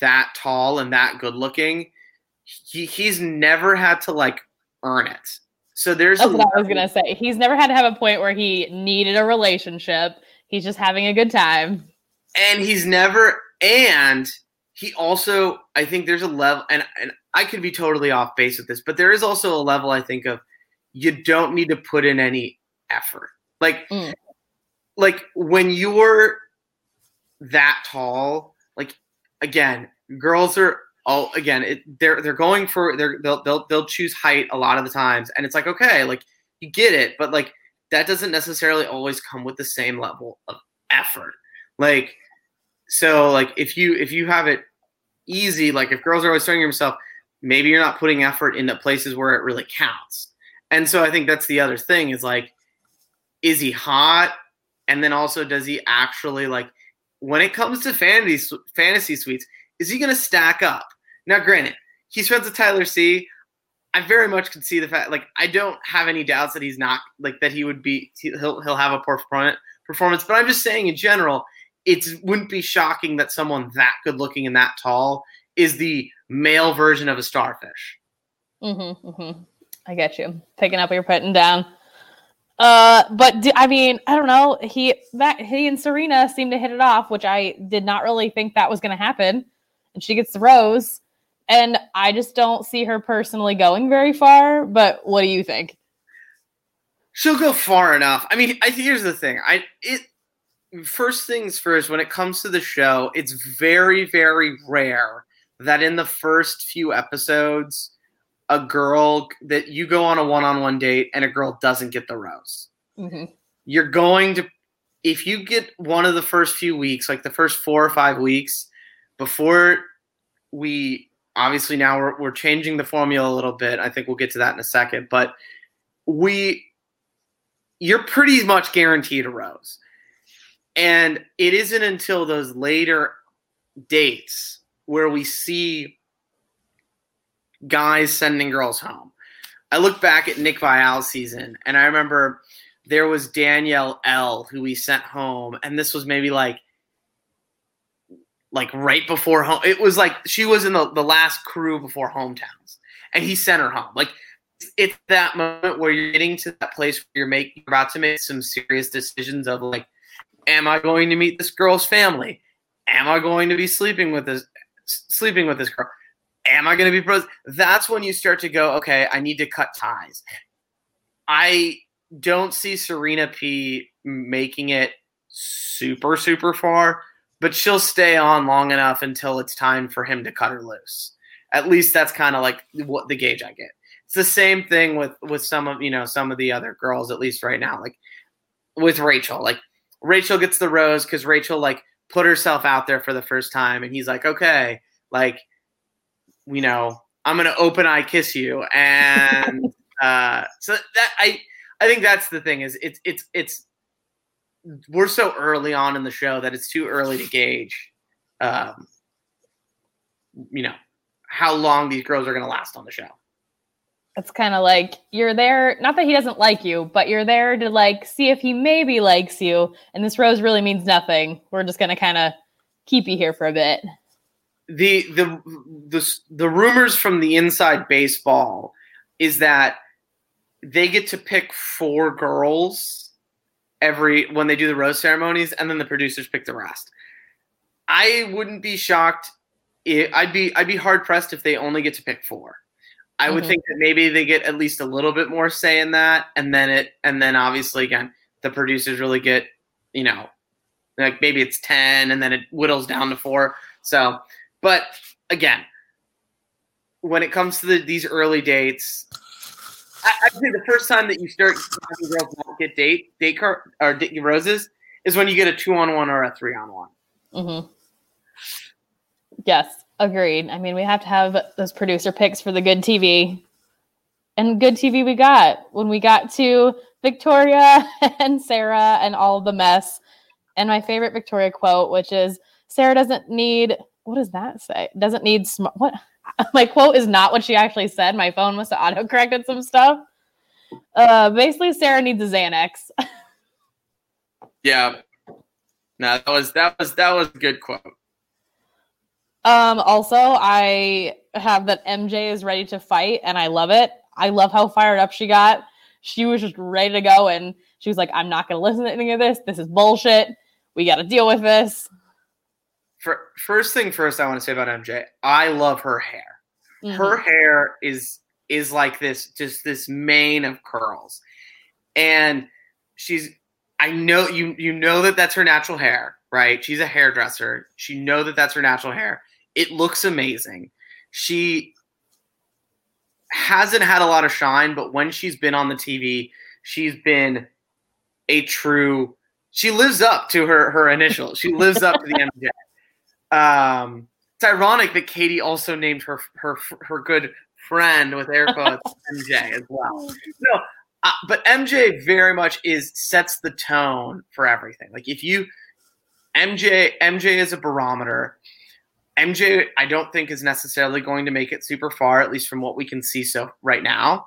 that tall and that good looking, he, he's never had to like earn it. So there's. That's what I was gonna say. He's never had to have a point where he needed a relationship. He's just having a good time and he's never and he also I think there's a level and and I could be totally off base with this, but there is also a level I think of you don't need to put in any effort. Like mm. Like when you're that tall, like again, girls are oh again, it, they're they're going for they're they'll, they'll they'll choose height a lot of the times and it's like okay, like you get it, but like that doesn't necessarily always come with the same level of effort. Like so like if you if you have it easy. Like if girls are always telling yourself, maybe you're not putting effort into places where it really counts. And so I think that's the other thing is like, is he hot? And then also, does he actually like when it comes to fantasy fantasy suites? Is he going to stack up? Now, granted, he's friends with Tyler C. I very much can see the fact, like, I don't have any doubts that he's not like that. He would be he'll he'll have a poor performance, but I'm just saying in general, it wouldn't be shocking that someone that good looking and that tall is the male version of a starfish. Mm-hmm, mm-hmm. I get you. Picking up what you're putting down. Uh, but do, I mean, I don't know. He that he and Serena seem to hit it off, which I did not really think that was going to happen. And she gets the rose, and I just don't see her personally going very far. But what do you think? She'll go far enough. I mean, I here's the thing. I it first things first. When it comes to the show, it's very very rare that in the first few episodes a girl that you go on a one-on-one date and a girl doesn't get the rose. Mm-hmm. You're going to if you get one of the first few weeks, like the first four or five weeks, before we obviously now we're, we're changing the formula a little bit. I think we'll get to that in a second, but we you're pretty much guaranteed a rose. And it isn't until those later dates where we see guys sending girls home. I look back at Nick Viall's season, and I remember there was Danielle L who we sent home, and this was maybe like like right before home. It was like she was in the, the last crew before hometowns, and he sent her home. Like it's that moment where you're getting to that place where you're making you're about to make some serious decisions of like, am I going to meet this girl's family? Am I going to be sleeping with this sleeping with this girl? Am I going to be pros? That's when you start to go, okay, I need to cut ties. I don't see Serena P making it super, super far, but she'll stay on long enough until it's time for him to cut her loose. At least that's kind of like what the gauge I get. It's the same thing with with some of you know some of the other girls, at least right now. Like with Rachel, like Rachel gets the rose because Rachel like put herself out there for the first time, and he's like, okay, like you know, I'm gonna open eye kiss you, and uh, so that I I think that's the thing is it's it's it's we're so early on in the show that it's too early to gauge, um, you know, how long these girls are gonna last on the show. It's kind of like you're there, not that he doesn't like you, but you're there to like see if he maybe likes you. And this rose really means nothing. We're just gonna kind of keep you here for a bit the the the the rumors from the inside baseball is that they get to pick four girls every when they do the rose ceremonies and then the producers pick the rest. I wouldn't be shocked if, i'd be i'd be hard pressed if they only get to pick four. I mm-hmm. would think that maybe they get at least a little bit more say in that and then it and then obviously again the producers really get you know like maybe it's 10 and then it whittles down to four. So but again, when it comes to the, these early dates, I, I'd say the first time that you start having girls not get date date or date roses is when you get a two on one or a three on one. Mm-hmm. Yes, agreed. I mean, we have to have those producer picks for the good TV, and good TV we got when we got to Victoria and Sarah and all the mess. And my favorite Victoria quote, which is Sarah doesn't need what does that say? Doesn't need smart. What? My quote is not what she actually said. My phone must have auto corrected some stuff. Uh, basically, Sarah needs a Xanax. yeah. No, that was that was that was a good quote. Um. Also, I have that MJ is ready to fight, and I love it. I love how fired up she got. She was just ready to go, and she was like, "I'm not going to listen to any of this. This is bullshit. We got to deal with this." For, first thing first, I want to say about MJ, I love her hair. Mm-hmm. Her hair is is like this, just this mane of curls, and she's. I know you. You know that that's her natural hair, right? She's a hairdresser. She know that that's her natural hair. It looks amazing. She hasn't had a lot of shine, but when she's been on the TV, she's been a true. She lives up to her her initials. She lives up to the MJ. Um, it's ironic that Katie also named her her her good friend with air quotes MJ as well. No, uh, but MJ very much is sets the tone for everything. Like if you MJ MJ is a barometer. MJ I don't think is necessarily going to make it super far, at least from what we can see so right now.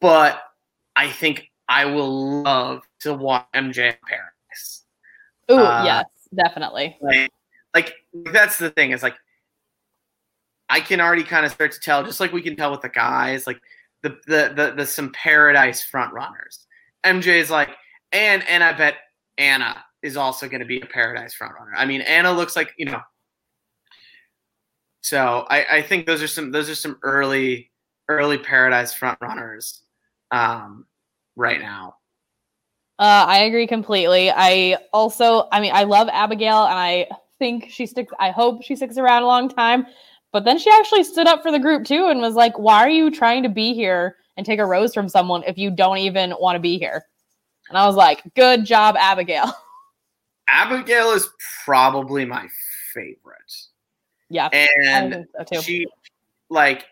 But I think I will love to watch MJ in Paris. Oh uh, yes, definitely. Like, like that's the thing is like I can already kind of start to tell, just like we can tell with the guys, like the the the, the some paradise front runners. MJ is like, and and I bet Anna is also going to be a paradise front runner. I mean, Anna looks like you know. So I, I think those are some those are some early early paradise front runners um, right now. Uh, I agree completely. I also, I mean, I love Abigail, and I think she sticks. I hope she sticks around a long time. But then she actually stood up for the group too and was like, "Why are you trying to be here and take a rose from someone if you don't even want to be here?" And I was like, "Good job, Abigail." Abigail is probably my favorite. Yeah, and so she like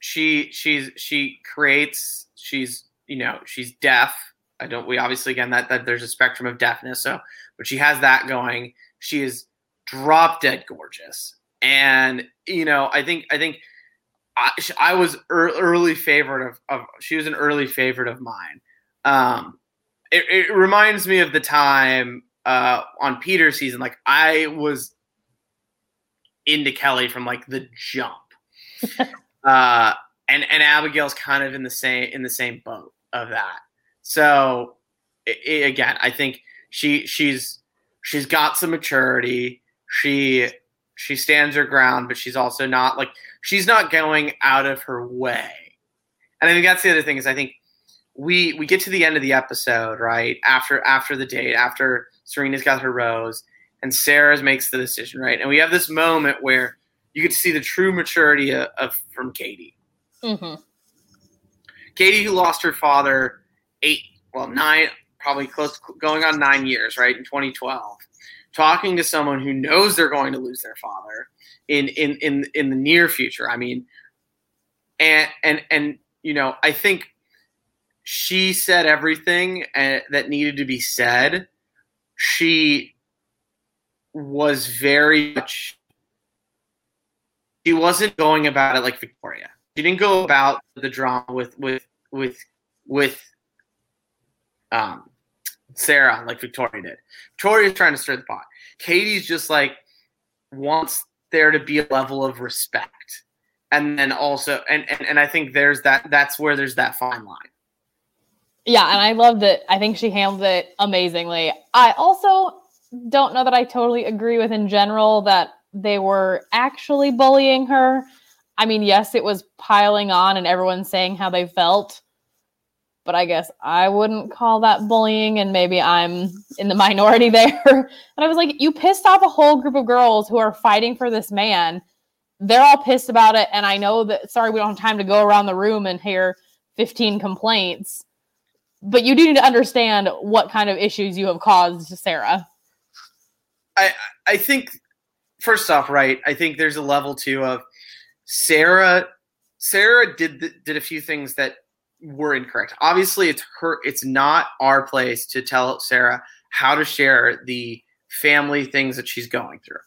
she she's she creates she's you know she's deaf i don't we obviously again that that there's a spectrum of deafness so but she has that going she is drop dead gorgeous. And you know i think i think i, I was early favorite of, of she was an early favorite of mine. Um it, it reminds me of the time uh on peter season like i was into kelly from like the jump. Uh and and Abigail's kind of in the same in the same boat of that. So it, it, again, I think she she's she's got some maturity. She she stands her ground, but she's also not like she's not going out of her way. And I think that's the other thing is I think we we get to the end of the episode right after after the date after Serena's got her rose and Sarah makes the decision right, and we have this moment where you get to see the true maturity of, of from Katie Mm-hmm. Katie, who lost her father eight, well, nine, probably close going on nine years, right, in 2012, talking to someone who knows they're going to lose their father in in in in the near future. I mean, and and and you know, I think she said everything uh, that needed to be said. She was very much. She wasn't going about it like Victoria she didn't go about the drama with with with with um Sarah like Victoria did. Victoria's trying to stir the pot. Katie's just like wants there to be a level of respect. And then also and, and and I think there's that that's where there's that fine line. Yeah, and I love that. I think she handled it amazingly. I also don't know that I totally agree with in general that they were actually bullying her. I mean, yes, it was piling on and everyone saying how they felt, but I guess I wouldn't call that bullying, and maybe I'm in the minority there. and I was like, you pissed off a whole group of girls who are fighting for this man. They're all pissed about it, and I know that. Sorry, we don't have time to go around the room and hear 15 complaints, but you do need to understand what kind of issues you have caused, Sarah. I I think first off, right? I think there's a level too of Sarah Sarah did did a few things that were incorrect. Obviously, it's her. It's not our place to tell Sarah how to share the family things that she's going through.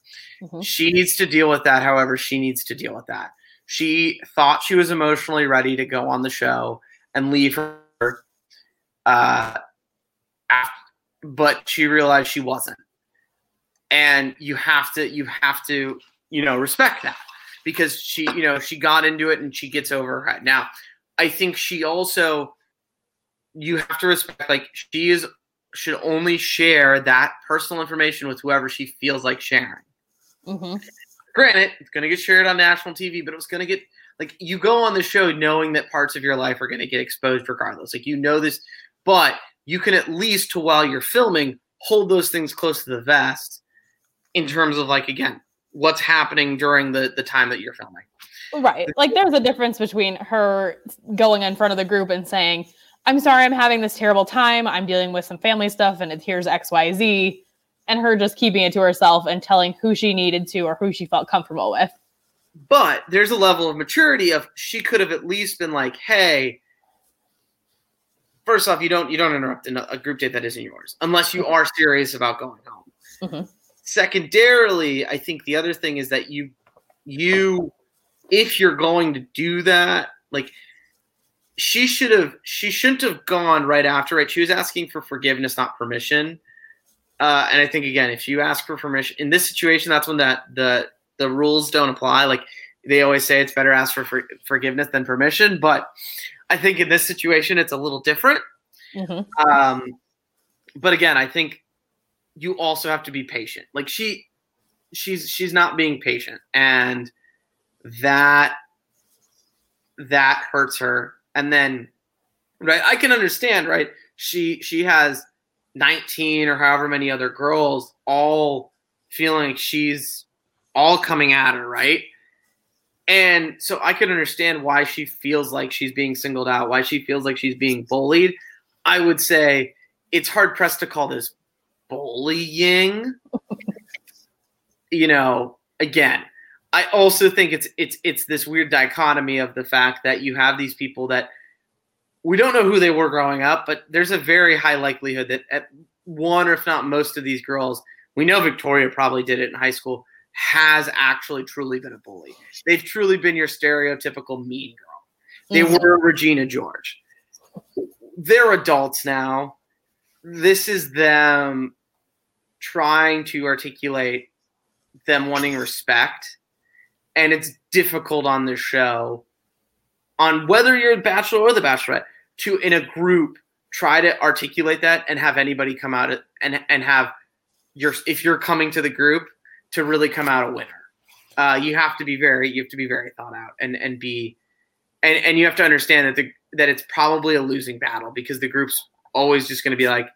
Mm-hmm. She needs to deal with that. However, she needs to deal with that. She thought she was emotionally ready to go on the show and leave her, uh, after, but she realized she wasn't. And you have to, you have to, you know, respect that because she, you know, she got into it and she gets over her head. Now, I think she also, you have to respect, like, she is should only share that personal information with whoever she feels like sharing. Mm-hmm. Granted, it's going to get shared on national TV, but it was going to get like you go on the show knowing that parts of your life are going to get exposed regardless. Like you know this, but you can at least, to while you're filming, hold those things close to the vest in terms of like again what's happening during the the time that you're filming. Right. Like there's a difference between her going in front of the group and saying, "I'm sorry, I'm having this terrible time. I'm dealing with some family stuff and it here's XYZ." and her just keeping it to herself and telling who she needed to or who she felt comfortable with. But there's a level of maturity of she could have at least been like, "Hey, first off, you don't you don't interrupt a group date that isn't yours unless you are serious about going home." Mm-hmm. Secondarily, I think the other thing is that you you if you're going to do that, like she should have she shouldn't have gone right after it. She was asking for forgiveness, not permission. Uh, and I think again, if you ask for permission in this situation, that's when that the the rules don't apply. Like they always say, it's better ask for, for forgiveness than permission. But I think in this situation, it's a little different. Mm-hmm. Um, but again, I think you also have to be patient. Like she, she's she's not being patient, and that that hurts her. And then, right, I can understand, right? She she has 19 or however many other girls all feeling like she's all coming at her, right? And so I can understand why she feels like she's being singled out, why she feels like she's being bullied. I would say it's hard pressed to call this bullying. you know, again, I also think it's it's it's this weird dichotomy of the fact that you have these people that we don't know who they were growing up, but there's a very high likelihood that at one or if not most of these girls, we know Victoria probably did it in high school, has actually truly been a bully. They've truly been your stereotypical mean girl. They mm-hmm. were Regina George. They're adults now. This is them trying to articulate them wanting respect. And it's difficult on this show, on whether you're the bachelor or the bachelorette, to in a group try to articulate that and have anybody come out and and have your if you're coming to the group to really come out a winner. Uh, you have to be very you have to be very thought out and and be and and you have to understand that the that it's probably a losing battle because the group's always just going to be like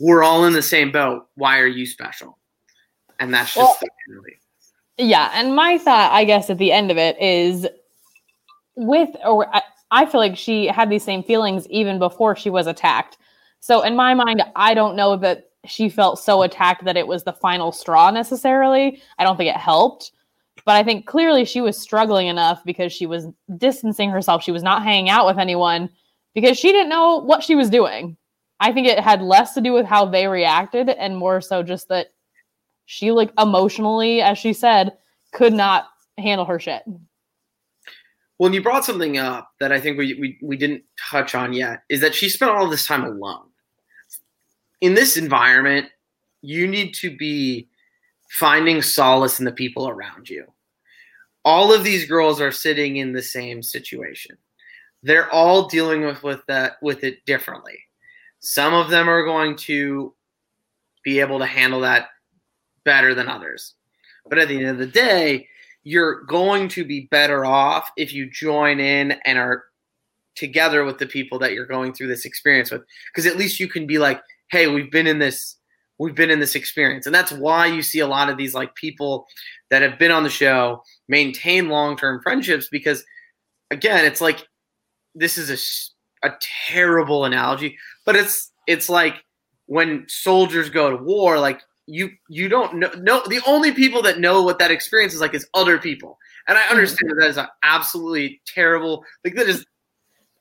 we're all in the same boat. Why are you special? And that's just well, really. Yeah, and my thought, I guess, at the end of it is with or I, feel like she had these same feelings even before she was attacked. So in my mind, I don't know that she felt so attacked that it was the final straw necessarily. I don't think it helped. But I think clearly she was struggling enough because she was distancing herself. She was not hanging out with anyone because she didn't know what she was doing. I think it had less to do with how they reacted and more so just that she, like, emotionally, as she said, could not handle her shit. Well, you brought something up that I think we, we, we didn't touch on yet is that she spent all this time alone in this environment, you need to be finding solace in the people around you. All of these girls are sitting in the same situation. They're all dealing with, with that with it differently. Some of them are going to be able to handle that better than others. But at the end of the day, you're going to be better off if you join in and are together with the people that you're going through this experience with. Because at least you can be like, hey, we've been in this we've been in this experience. And that's why you see a lot of these like people that have been on the show maintain long-term friendships because again, it's like this is a a terrible analogy, but it's it's like when soldiers go to war like you you don't know no the only people that know what that experience is like is other people. And I understand that that is an absolutely terrible like that is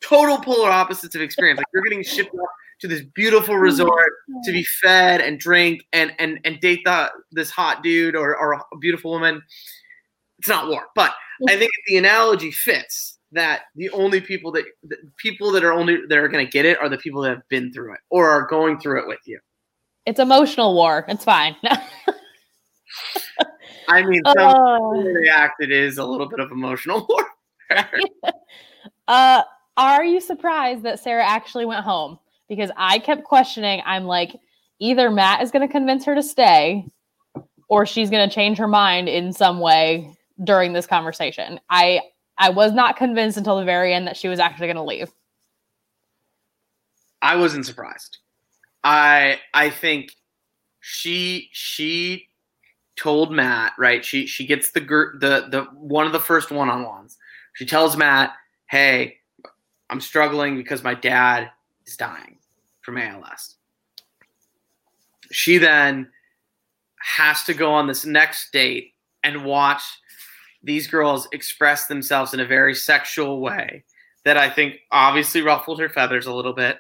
total polar opposites of experience. Like you're getting shipped off to this beautiful oh resort to be fed and drink and and and date the this hot dude or, or a beautiful woman. It's not war, but I think the analogy fits that the only people that the people that are only that are going to get it are the people that have been through it or are going through it with you. It's emotional war. It's fine. I mean, some uh, reacted is a little bit of emotional war. uh, are you surprised that Sarah actually went home? because I kept questioning. I'm like, either Matt is going to convince her to stay or she's going to change her mind in some way during this conversation. I I was not convinced until the very end that she was actually going to leave. I wasn't surprised. I I think she she told Matt, right? She she gets the the the one of the first one-on-ones. She tells Matt, "Hey, I'm struggling because my dad is dying from ALS. She then has to go on this next date and watch these girls express themselves in a very sexual way that I think obviously ruffled her feathers a little bit.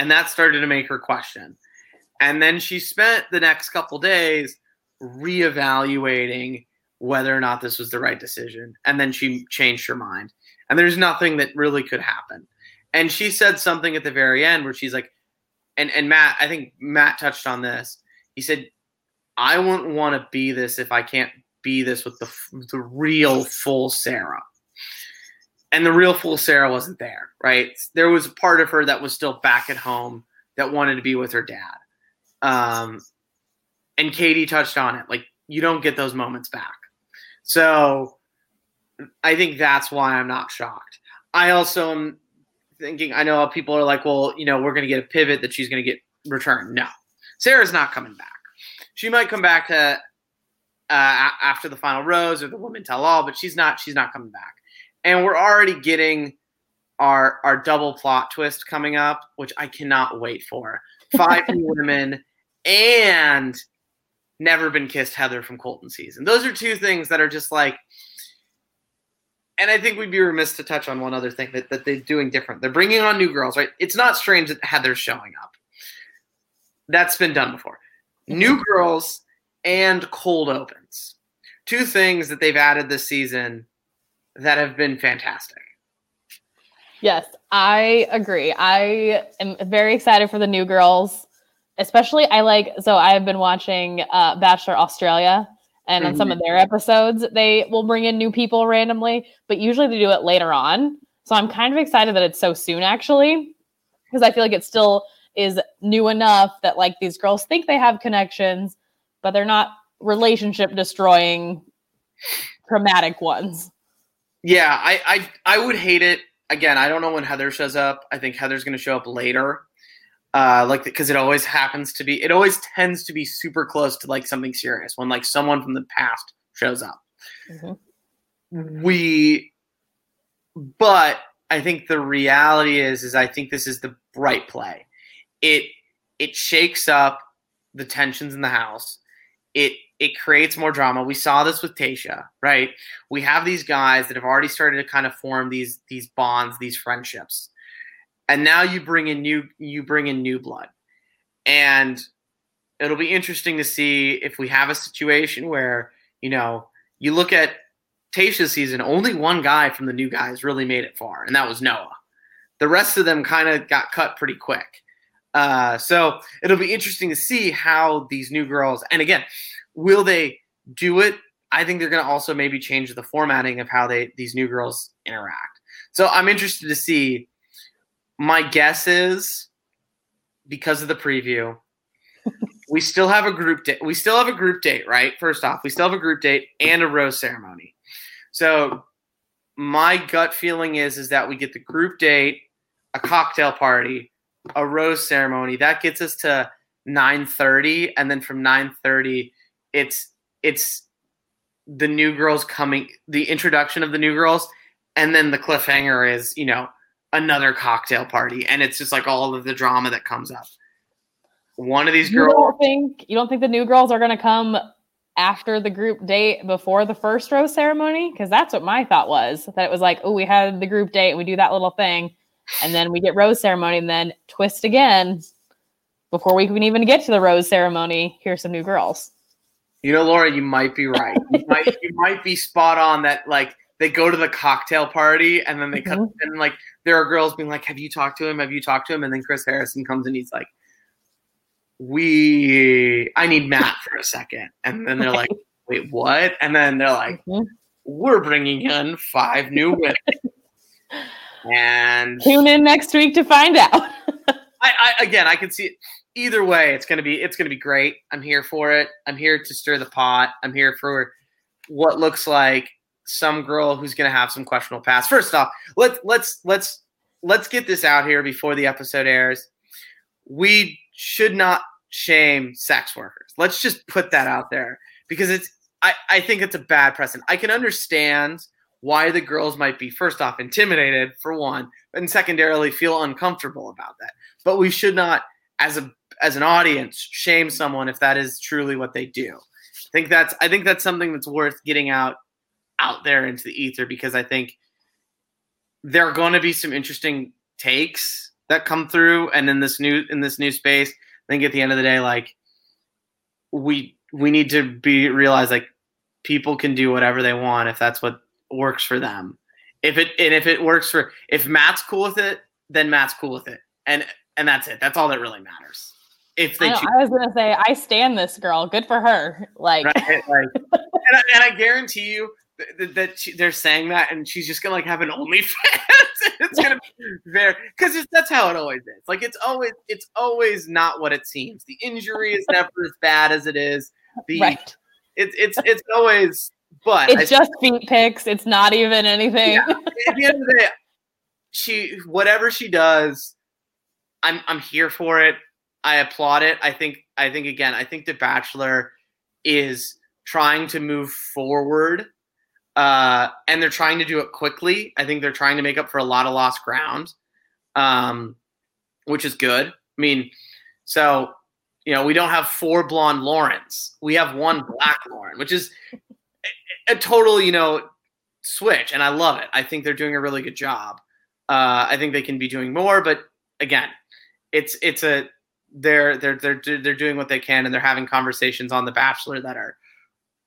And that started to make her question. And then she spent the next couple days reevaluating whether or not this was the right decision. And then she changed her mind. And there's nothing that really could happen. And she said something at the very end where she's like, and, and Matt, I think Matt touched on this. He said, I wouldn't want to be this if I can't be this with the, the real full Sarah. And the real fool Sarah wasn't there, right? There was a part of her that was still back at home that wanted to be with her dad. Um, and Katie touched on it. Like, you don't get those moments back. So I think that's why I'm not shocked. I also am thinking, I know people are like, well, you know, we're going to get a pivot that she's going to get returned. No, Sarah's not coming back. She might come back to uh, after the final rose or the women tell all, but she's not. She's not coming back. And we're already getting our our double plot twist coming up, which I cannot wait for. Five new women and never been kissed Heather from Colton season. Those are two things that are just like and I think we'd be remiss to touch on one other thing that, that they're doing different. They're bringing on new girls, right? It's not strange that Heather's showing up. That's been done before. New girls and cold opens. Two things that they've added this season that have been fantastic. Yes, I agree. I am very excited for the new girls especially I like so I have been watching uh, Bachelor Australia and on mm-hmm. some of their episodes they will bring in new people randomly, but usually they do it later on. So I'm kind of excited that it's so soon actually because I feel like it still is new enough that like these girls think they have connections, but they're not relationship destroying traumatic ones. Yeah, I, I I would hate it. Again, I don't know when Heather shows up. I think Heather's going to show up later uh, like because it always happens to be it always tends to be super close to like something serious when like someone from the past shows up mm-hmm. we but i think the reality is is i think this is the right play it it shakes up the tensions in the house it it creates more drama. We saw this with Tayshia, right? We have these guys that have already started to kind of form these these bonds these friendships. And now you bring in new you bring in new blood. And it'll be interesting to see if we have a situation where you know you look at Tayshia's season only one guy from the new guys really made it far and that was Noah. The rest of them kind of got cut pretty quick. Uh, so it'll be interesting to see how these new girls and again will they do it i think they're going to also maybe change the formatting of how they these new girls interact so i'm interested to see my guess is because of the preview, we still have a group date. We still have a group date, right? First off, we still have a group date and a rose ceremony. So my gut feeling is is that we get the group date, a cocktail party, a rose ceremony. That gets us to 9:30 and then from 9:30 it's it's the new girls coming the introduction of the new girls and then the cliffhanger is, you know, another cocktail party, and it's just like all of the drama that comes up. One of these girls. You don't think you don't think the new girls are going to come after the group date before the first rose ceremony? Because that's what my thought was. That it was like, oh, we had the group date, and we do that little thing, and then we get rose ceremony, and then twist again before we can even get to the rose ceremony. Here's some new girls. You know, Laura, you might be right. You might, you might be spot on that. Like they go to the cocktail party, and then they mm-hmm. come and like there are girls being like, "Have you talked to him? Have you talked to him?" And then Chris Harrison comes and he's like, "We, I need Matt for a second. And then they're like, "Wait, what?" And then they're like, mm-hmm. "We're bringing in five new women." and tune in next week to find out. I, I again, I can see it. Either way, it's gonna be it's gonna be great. I'm here for it. I'm here to stir the pot. I'm here for what looks like some girl who's going to have some questionable past. First off, let's let's let's let's get this out here before the episode airs. We should not shame sex workers. Let's just put that out there because it's I, I think it's a bad precedent. I can understand why the girls might be first off intimidated for one, and secondarily feel uncomfortable about that. But we should not, as a as an audience, shame someone if that is truly what they do. I think that's I think that's something that's worth getting out out there into the ether because I think there are going to be some interesting takes that come through and in this new in this new space i think at the end of the day like we we need to be realize like people can do whatever they want if that's what works for them. If it and if it works for if matt's cool with it then matt's cool with it. And and that's it. That's all that really matters if they I, I was gonna say I stand this girl. Good for her. Like, right? like and, I, and I guarantee you that, that she, they're saying that, and she's just gonna like have an OnlyFans. it's gonna be very because that's how it always is. Like it's always it's always not what it seems. The injury is never as bad as it is. The right. it's it's it's always but it's I, just feet pics. It's not even anything. Yeah, at the end of the day, she whatever she does, I'm I'm here for it. I applaud it. I think I think again, I think The Bachelor is trying to move forward uh, and they're trying to do it quickly. I think they're trying to make up for a lot of lost ground, um, which is good. I mean, so you know, we don't have four blonde Laurens. We have one black Lauren, which is a, a total, you know, switch, and I love it. I think they're doing a really good job. Uh, I think they can be doing more, but again, it's it's a they're they're they're they're doing what they can, and they're having conversations on The Bachelor that are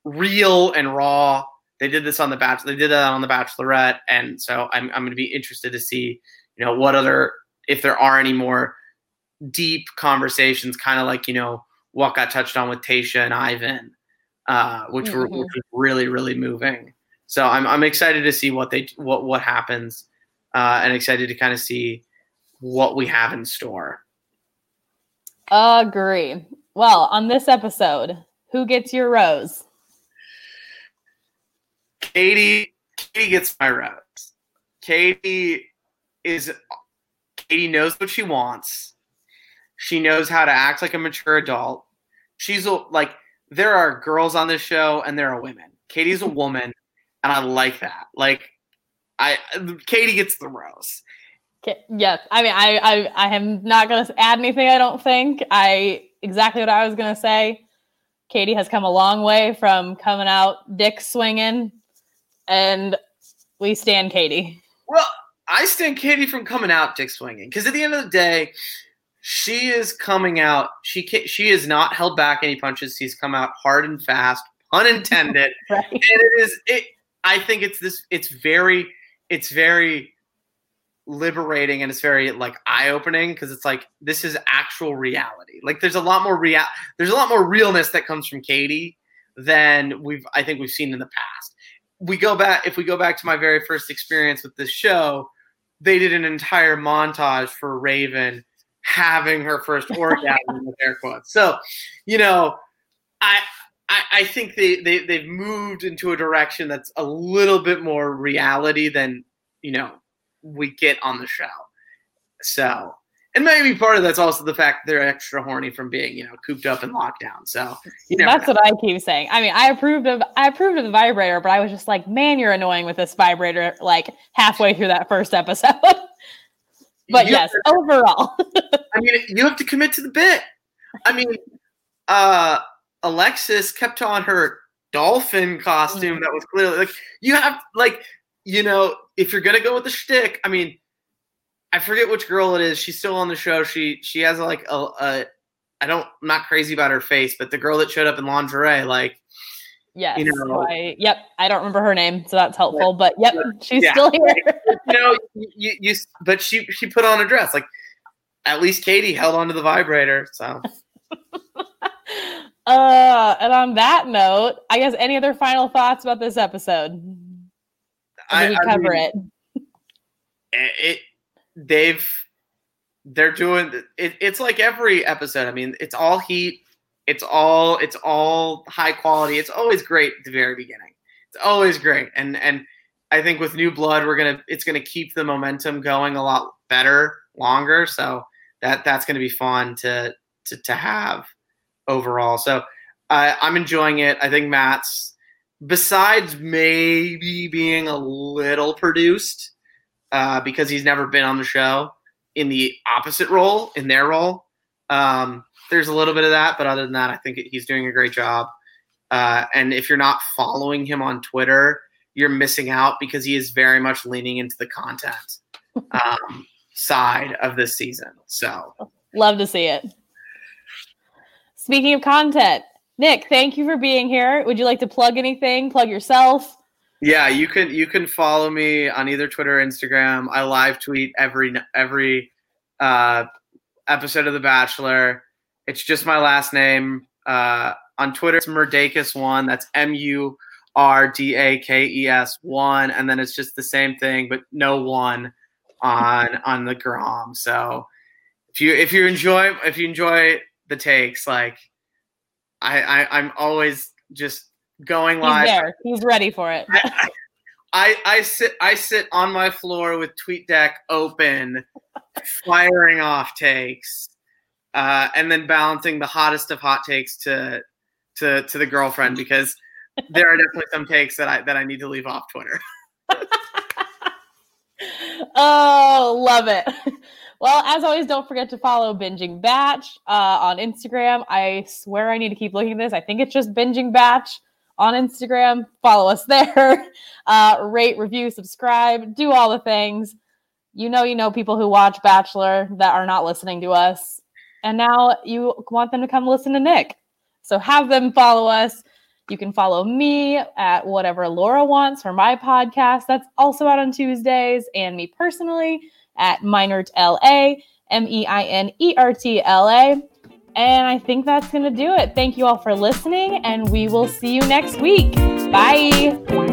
real and raw they did this on the Bachelor. They did that on the Bachelorette, and so I'm I'm going to be interested to see, you know, what other if there are any more deep conversations, kind of like you know what got touched on with Tayshia and Ivan, uh, which mm-hmm. were which was really really moving. So I'm I'm excited to see what they what what happens, uh, and excited to kind of see what we have in store. Agree. Well, on this episode, who gets your rose? Katie, Katie gets my rose. Katie is Katie knows what she wants. She knows how to act like a mature adult. She's a, like there are girls on this show and there are women. Katie's a woman, and I like that. Like I, Katie gets the rose. Yes, I mean I I I am not gonna add anything. I don't think I exactly what I was gonna say. Katie has come a long way from coming out dick swinging and we stand Katie. Well, I stand Katie from coming out dick swinging because at the end of the day, she is coming out. She she has not held back any punches. She's come out hard and fast, unintended, right. and it is it. I think it's this. It's very. It's very liberating and it's very like eye opening because it's like this is actual reality. Like there's a lot more real. There's a lot more realness that comes from Katie than we've I think we've seen in the past we go back if we go back to my very first experience with this show, they did an entire montage for Raven having her first orgasm with air quotes. So, you know, I I, I think they, they they've moved into a direction that's a little bit more reality than you know we get on the show. So and maybe part of that's also the fact they're extra horny from being, you know, cooped up in lockdown. So that's know. That's what I keep saying. I mean, I approved of I approved of the vibrator, but I was just like, man, you're annoying with this vibrator. Like halfway through that first episode. but you yes, to, overall, I mean, you have to commit to the bit. I mean, uh, Alexis kept on her dolphin costume mm-hmm. that was clearly like you have like you know if you're gonna go with the shtick. I mean I forget which girl it is. She's still on the show. She she has like a, a I don't I'm not crazy about her face, but the girl that showed up in lingerie, like Yes. You know, I, yep. I don't remember her name, so that's helpful. But yep, she's yeah. still here. you know, you, you, but she she put on a dress. Like at least Katie held onto the vibrator. So. uh, and on that note, I guess any other final thoughts about this episode? I, we cover I mean, it. It they've they're doing it, it's like every episode. I mean, it's all heat. It's all it's all high quality. It's always great at the very beginning. It's always great. And and I think with new blood, we're gonna it's gonna keep the momentum going a lot better longer. So that that's gonna be fun to to to have overall. So uh, I'm enjoying it. I think Matt's besides maybe being a little produced uh, because he's never been on the show in the opposite role, in their role. Um, there's a little bit of that, but other than that, I think he's doing a great job. Uh, and if you're not following him on Twitter, you're missing out because he is very much leaning into the content um, side of this season. So love to see it. Speaking of content, Nick, thank you for being here. Would you like to plug anything? Plug yourself? Yeah, you can you can follow me on either Twitter or Instagram. I live tweet every every uh, episode of The Bachelor. It's just my last name. Uh, on Twitter, it's Murdakes one. That's M U R D A K E S one, and then it's just the same thing, but no one on on the Grom. So if you if you enjoy if you enjoy the takes, like I, I I'm always just going live. He's there. He's ready for it. I, I, I sit I sit on my floor with TweetDeck open, firing off takes, uh, and then balancing the hottest of hot takes to to to the girlfriend because there are definitely some takes that I that I need to leave off Twitter. oh, love it. Well, as always, don't forget to follow Binging Batch uh, on Instagram. I swear I need to keep looking at this. I think it's just Binging Batch on Instagram. Follow us there. Uh, rate, review, subscribe, do all the things. You know, you know people who watch Bachelor that are not listening to us. And now you want them to come listen to Nick. So have them follow us. You can follow me at whatever Laura wants for my podcast. That's also out on Tuesdays. And me personally at Meinert LA, M E I N E R T L A. And I think that's going to do it. Thank you all for listening, and we will see you next week. Bye.